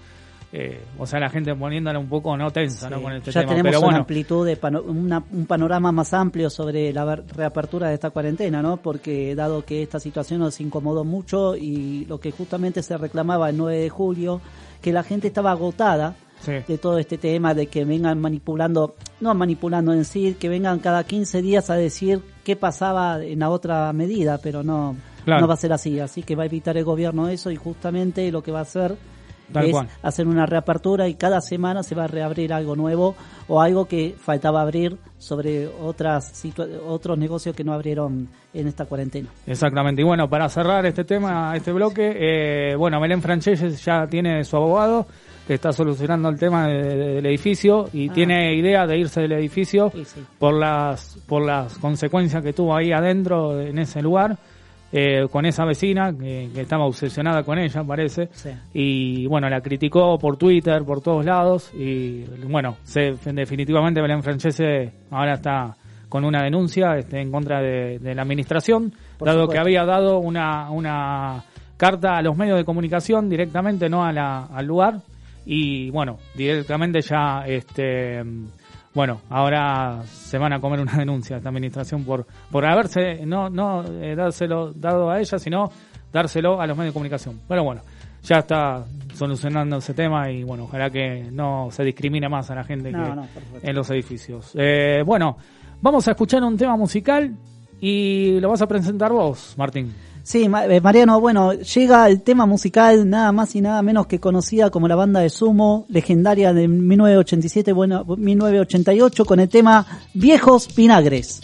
eh, o sea, la gente poniéndola un poco no tensa, ¿no? Con este ya tema. tenemos Pero una bueno, amplitud de pano- una- un panorama más amplio sobre la reapertura de esta cuarentena, ¿no? Porque dado que esta situación nos incomodó mucho y lo que justamente se reclamaba el 9 de julio, que la gente estaba agotada sí. de todo este tema de que vengan manipulando, no manipulando en sí, que vengan cada 15 días a decir qué pasaba en la otra medida, pero no, Claro. no va a ser así. Así que va a evitar el gobierno eso y justamente lo que va a hacer Tal es cual. hacer una reapertura y cada semana se va a reabrir algo nuevo o algo que faltaba abrir sobre otras otros negocios que no abrieron en esta cuarentena. Exactamente. Y bueno, para cerrar este tema, este bloque, eh, bueno, Belén Franchelles ya tiene su abogado que está solucionando el tema de- de- del edificio y Ah. tiene idea de irse del edificio Sí, sí. por las por las consecuencias que tuvo ahí adentro en ese lugar eh, con esa vecina que, que estaba obsesionada con ella parece Sí. y bueno la criticó por Twitter por todos lados y bueno se, definitivamente Belén Francese ahora está con una denuncia este, en contra de, de la administración Por dado supuesto. que había dado una una carta a los medios de comunicación directamente no a la, al lugar y bueno directamente ya este bueno, ahora se van a comer una denuncia a esta administración por por haberse no no eh, dárselo dado a ella, sino dárselo a los medios de comunicación. Pero bueno, ya está solucionando ese tema y bueno, ojalá que no se discrimine más a la gente No, que no, en los edificios. Eh, bueno, vamos a escuchar un tema musical y lo vas a presentar vos, Martín. Sí, eh, Mariano, bueno, llega el tema musical nada más y nada menos que conocida como la banda de Sumo, legendaria de 1987, bueno, 1988, con el tema Viejos Vinagres.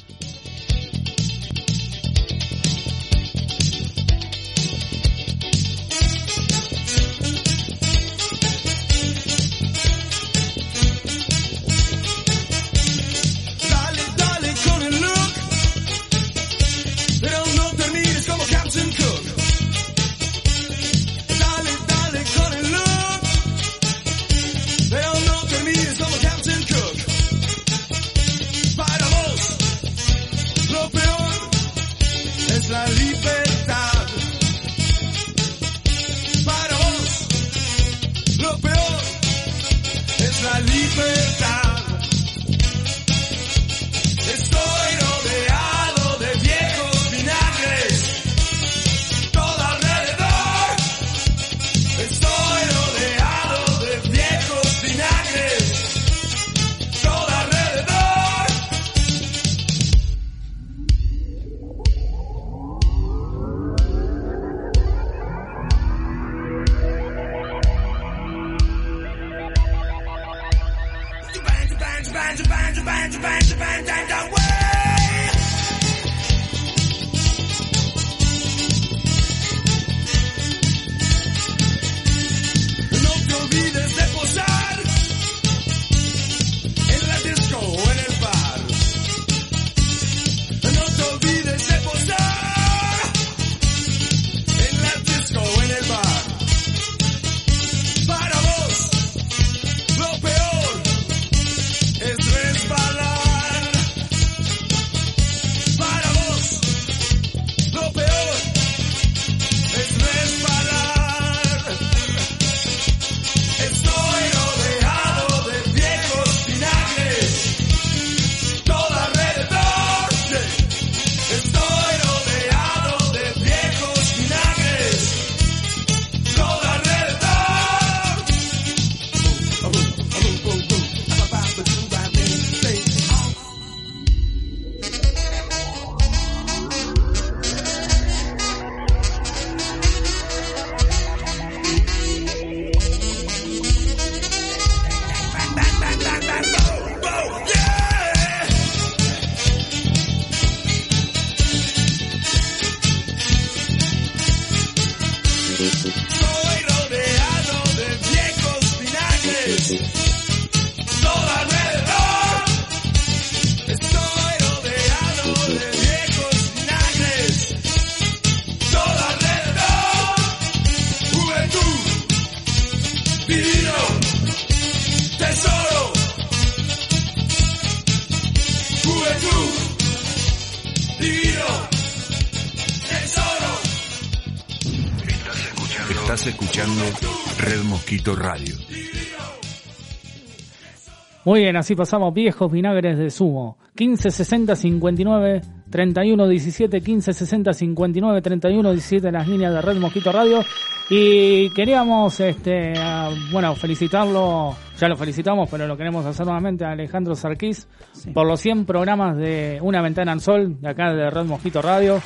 Mosquito Radio. Muy bien, así pasamos viejos vinagres de sumo. 15 60 59 31 17 15 60 59 31 17 en las líneas de Red Mosquito Radio y queríamos este ah, bueno, felicitarlo, ya lo felicitamos, pero lo queremos hacer nuevamente a Alejandro Sarquís por los 100 programas de Una ventana al sol de acá de Red Mosquito Radio.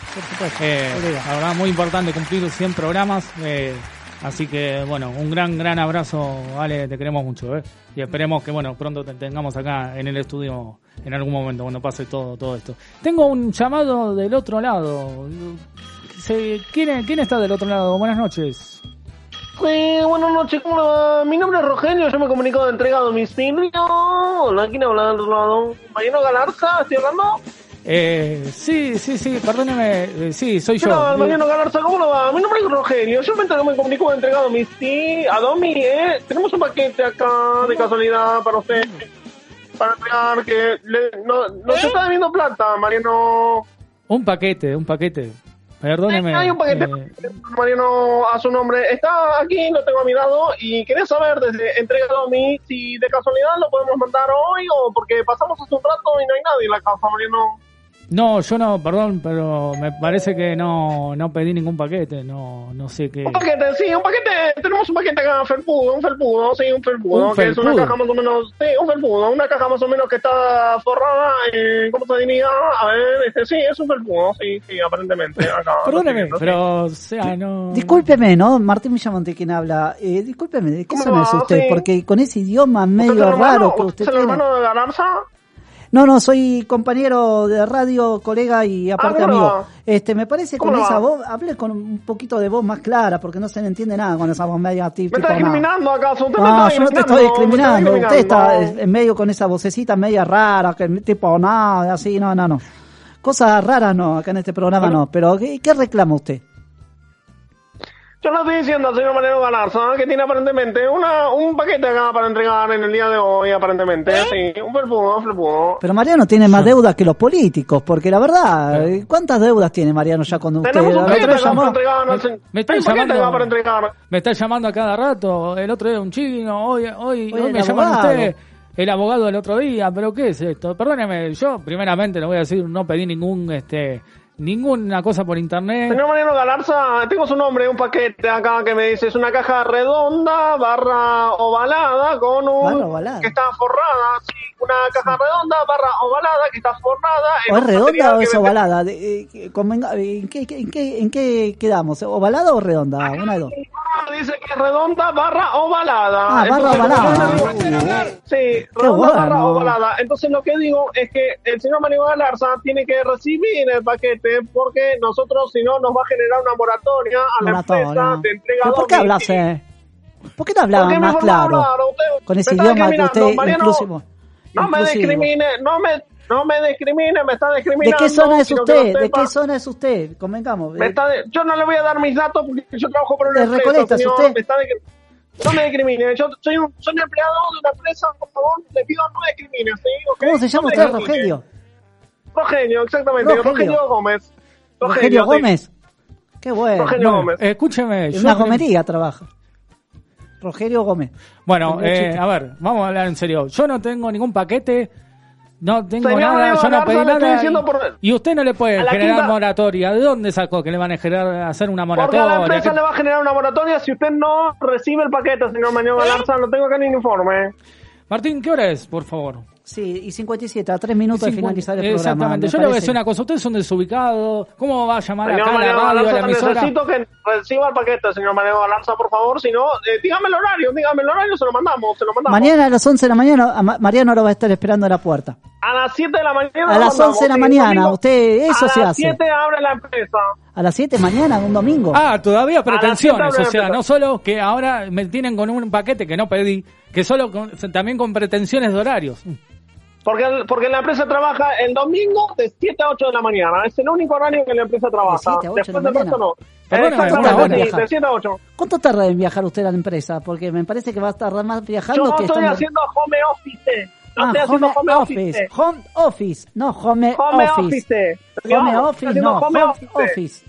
Eh, la verdad muy importante cumplir 100 programas. eh, Así que, bueno, un gran, gran abrazo, Ale, te queremos mucho, ¿eh? Y esperemos que, bueno, pronto te tengamos acá en el estudio en algún momento, cuando pase todo, todo esto. Tengo un llamado del otro lado. ¿Quién, ¿Quién está del otro lado? Buenas noches. Sí, buenas noches, ¿cómo va? Mi nombre es Rogelio, yo me comunico de entrega a domicilio. Hola, ¿quién habla del otro lado? ¿Mariano Galarza? ¿Estoy hablando? Eh, sí, sí, sí, perdóneme, eh, sí, soy ¿Qué yo. tal, Mariano Galarza? ¿Cómo le va? Mi nombre es Rogelio, yo me, comunico de entrega a domicilio. A Domi, ¿eh? Tenemos un paquete acá de casualidad para usted. Para entregar que le, no, nos está debiendo plata, Mariano. Un paquete, un paquete. Perdóneme. Hay un paquete, eh, Mariano, a su nombre. Está aquí, lo tengo a mi lado y quería saber desde entrega a mí si de casualidad lo podemos mandar hoy o porque pasamos hace un rato y no hay nadie en la casa, Mariano. No, yo no, perdón, pero me parece que no, no pedí ningún paquete, no, no sé qué. Un paquete, sí, un paquete. Tenemos un paquete acá, felpudo, un felpudo, sí, un felpudo, Un que es una caja más o menos, sí, un felpudo, una caja más o menos que está forrada, en, ¿cómo se diría? A ver, este, sí, es un felpudo, sí, sí, aparentemente, acá. Perdóneme, pero, o sea, no. Discúlpeme, ¿no? Martín Villamonte quien habla. Eh, discúlpeme, ¿de qué ¿Cómo zona es usted? Sí. Porque con ese idioma ¿Usted medio es el hermano? raro que usted ¿Usted es el tiene. hermano de Galarza? No, no, soy compañero de radio, colega y aparte ¿cómo le amigo. Este, me parece ¿Cómo con esa va? voz, hable con un poquito de voz más clara, porque no se le entiende nada con esa voz media tipo. ¿Me está discriminando acaso? ¿Usted me No, está yo no te estoy ¿Me está discriminando. Usted está en medio con esa vocecita media rara, que tipo nada, así, no, no, no. Cosas raras no, acá en este programa no. Pero, ¿qué, qué reclama usted? Yo le estoy diciendo al señor Mariano Galarza que tiene aparentemente una, un paquete acá para entregar en el día de hoy, aparentemente. Sí, un felpudo, un felpudo. Pero Mariano tiene más deudas que los políticos, porque la verdad, ¿cuántas deudas tiene Mariano ya con usted? Tenemos un paquete día acá llamó- para entregar. me están llamando- para entregar. Me está llamando a cada rato. El otro día un chino, hoy, hoy, Hoy me llaman abogado. usted. El abogado del otro día, pero ¿qué es esto? Perdóneme, yo primeramente le voy a decir, no pedí ningún, este, ninguna cosa por internet. Señor Mariano Galarza, tengo su nombre, un paquete acá que me dice, es una caja redonda, barra ovalada, con un... Barra ovalada. Que está forrada, sí, una caja redonda, barra ovalada, que está forrada... ¿O es redonda o es ovalada? De- eh, convenga- ¿En qué, en, qué, ¿En qué quedamos? ¿Ovalada o redonda? Una de dos. Dice que es redonda barra ovalada. Ah, barra ovalada. Sí, redonda bueno. barra ovalada. Entonces lo que digo es que el señor Mario Galarza tiene que recibir el paquete porque nosotros si no nos va a generar una moratoria a la Moratoria. empresa de entrega ¿Pero por qué habla domicilio. así? ¿Por qué no hablaba ¿Por qué me más claro? hablar? Usted- Con ese idioma que discriminando, usted Mariano. inclusivo. No me discrimine, no me, no me discrimine, me está ¿De discriminando. qué zona es usted? ¿De qué zona es usted? Convengamos. Me está de- yo no le voy a dar mis datos porque yo trabajo por una ¿De empresa, Recoleta, señor. usted? Me está de- no me discrimine. Yo soy un, soy un empleado de una empresa, por favor, le pido no me discrimine, ¿sí? ¿Ok? ¿Cómo se llama usted. Rogelio? Rogelio, exactamente. Rogelio. Rogelio, Gómez. Rogelio sí. Gómez. Qué bueno. Rogelio Gómez. escúcheme. En una gomería trabaja. Rogelio Gómez. Bueno, eh, a ver, vamos a hablar en serio. Yo no tengo ningún paquete, no tengo Señor nada, yo no Garza, pedí nada. y- por- Y usted no le puede generar quinta- moratoria. ¿De dónde sacó que le van a generar, hacer una Porque a moratoria? la empresa ¿Qué- le va a generar una moratoria si usted no recibe el paquete, señor Manuel Galarza. No tengo acá ni un informe. Martín, ¿qué hora es, por favor? Sí, y 57, a tres minutos de finalizar el programa. Exactamente. me Yo le voy a decir una cosa. Ustedes son desubicados. ¿Cómo va a llamar Señor acá a la radio, a la emisora? necesito que reciba el paquete, señor Manuel Galarza, por favor. Si no, eh, dígame el horario, dígame el horario, se lo mandamos, se lo mandamos. Mañana a las 11 de la mañana, a Ma- Mariano lo va a estar esperando a la puerta. A las 7 de la mañana. A las mandamos, 11 de la mañana, usted, eso a se las hace. 7 abre la empresa. A las 7 mañana, un domingo. Ah, todavía pretensiones. O sea, no solo que ahora me tienen con un paquete que no pedí, que solo con- también con pretensiones de horarios. Porque, el- porque la empresa trabaja el domingo de 7 a 8 de la mañana. Es el único horario que la empresa trabaja. 7 a 8 de Después la mañana. no. Exactamente, de 7 a 8. ¿Cuánto tarda en viajar usted a la empresa? Porque me parece que va a tardar más viajando Yo que estoy estando- haciendo home office. Yo Ah, estoy haciendo home office. Home office, no home, Home office. office. Home office, no, home home office. office.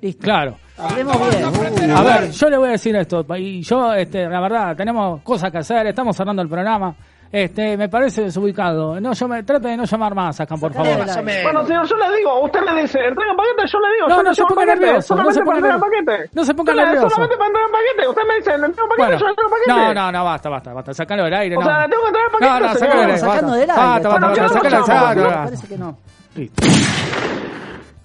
Listo. Claro. Hablemos bien. Uh, A ver, yo le voy a decir esto, y yo, este, la verdad, tenemos cosas que hacer, estamos cerrando el programa. Este, me parece desubicado. No, yo me trate de no llamar más acá, por favor. del aire. Bueno, señor, yo le digo, usted me dice, entrega paquete, yo le digo, No, yo no se ponga nervioso, no se solamente ponga nervioso. paquete. No se ponga nervioso. Solamente para entregar paquete, usted me dice, le entrego paquete, yo le entrego paquete. no, no, no, basta, basta, basta. Sacalo del aire, O no. sea, tengo que entregar No, paquete, no, sacalo del aire. Sacando del Basta, aire. basta, basta, no sacalo, ¿no? sacalo. Parece que no. Listo.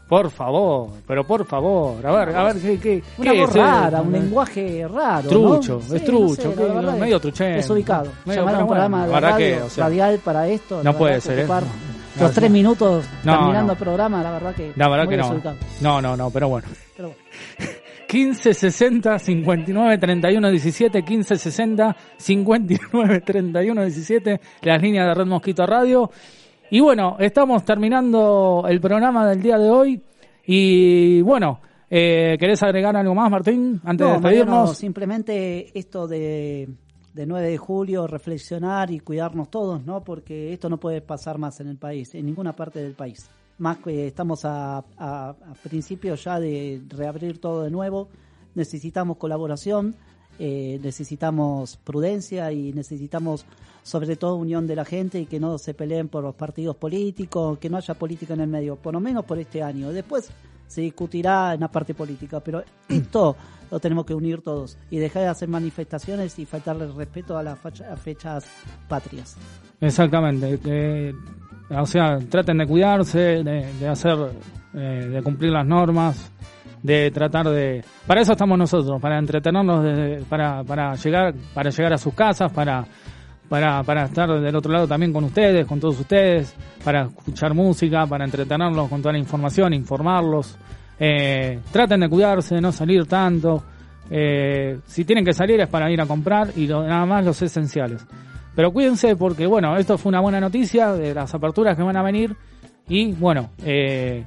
Por favor, pero por favor, a ver, a ver, ¿qué, qué, Una qué voz es? rara, Eh, un lenguaje raro. Trucho, ¿no? es Sí, no trucho, sé, que- verdad es medio. Desubicado. Medio, Llamar a un bueno, programa de radio que, o sea, radial para esto. no puede ser, ¿eh? ocupar No, Los tres no. minutos No, terminando no. el programa, la verdad que. La verdad muy que no. No, no, no, pero bueno. Pero bueno. 15 60 59 31 17 15 60 59 31 17 las líneas de Red Mosquito Radio y bueno estamos terminando el programa del día de hoy y bueno eh, ¿querés agregar algo más Martín antes No, de Mariano, despedirnos? simplemente esto de, de 9 de julio, reflexionar y cuidarnos todos, ¿no? Porque esto no puede pasar más en el país, en ninguna parte del país. Más que estamos a, a, a principios ya de reabrir todo de nuevo, necesitamos colaboración, eh, necesitamos prudencia y necesitamos sobre todo unión de la gente y que no se peleen por los partidos políticos, que no haya política en el medio, por lo menos por este año. Después se discutirá en la parte política, pero esto lo tenemos que unir todos y dejar de hacer manifestaciones y faltarle el respeto a las fechas patrias. Exactamente, que, o sea, traten de cuidarse, de, de hacer, eh, de cumplir las normas, de tratar de, para eso estamos nosotros, para entretenernos, de- para, para llegar, para llegar a sus casas, para, para, para estar del otro lado también con ustedes, con todos ustedes, para escuchar música, para entretenerlos con toda la información, informarlos, eh, traten de cuidarse, no salir tanto, eh, si tienen que salir es para ir a comprar y nada más los esenciales. Pero cuídense porque, bueno, esto fue una buena noticia de las aperturas que van a venir y, bueno, eh,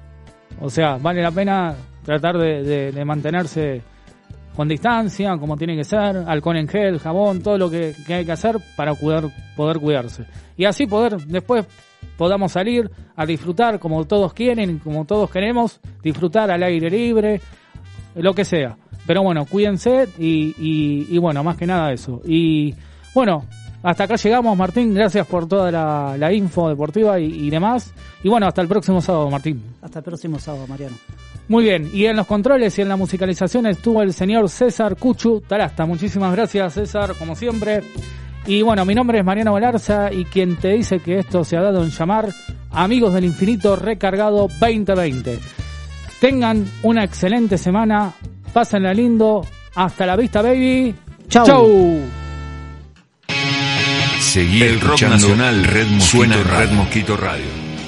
o sea, vale la pena tratar de mantenerse con distancia, como tiene que ser, alcohol en gel, jabón, todo lo que, que hay que hacer para poder, poder cuidarse. Y así poder, después podamos salir a disfrutar como todos quieren, como todos queremos, disfrutar al aire libre, lo que sea. Pero bueno, cuídense y, y, y bueno, más que nada eso. Y bueno, hasta acá llegamos, Martín. Gracias por toda la, info deportiva y demás. Y bueno, hasta el próximo sábado, Martín. Hasta el próximo sábado, Mariano. Muy bien, y en los controles y en la musicalización estuvo el señor César Cuchu Tarasta. Muchísimas gracias, César, como siempre. Y bueno, mi nombre es Mariano Valarza y quien te dice que esto se ha dado en llamar Amigos del Infinito Recargado 2020. Tengan una excelente semana, pásenla lindo, hasta la vista, baby. Chau. Chau. Seguí El rock nacional Red Mosquito suena en Radio. Red Mosquito Radio.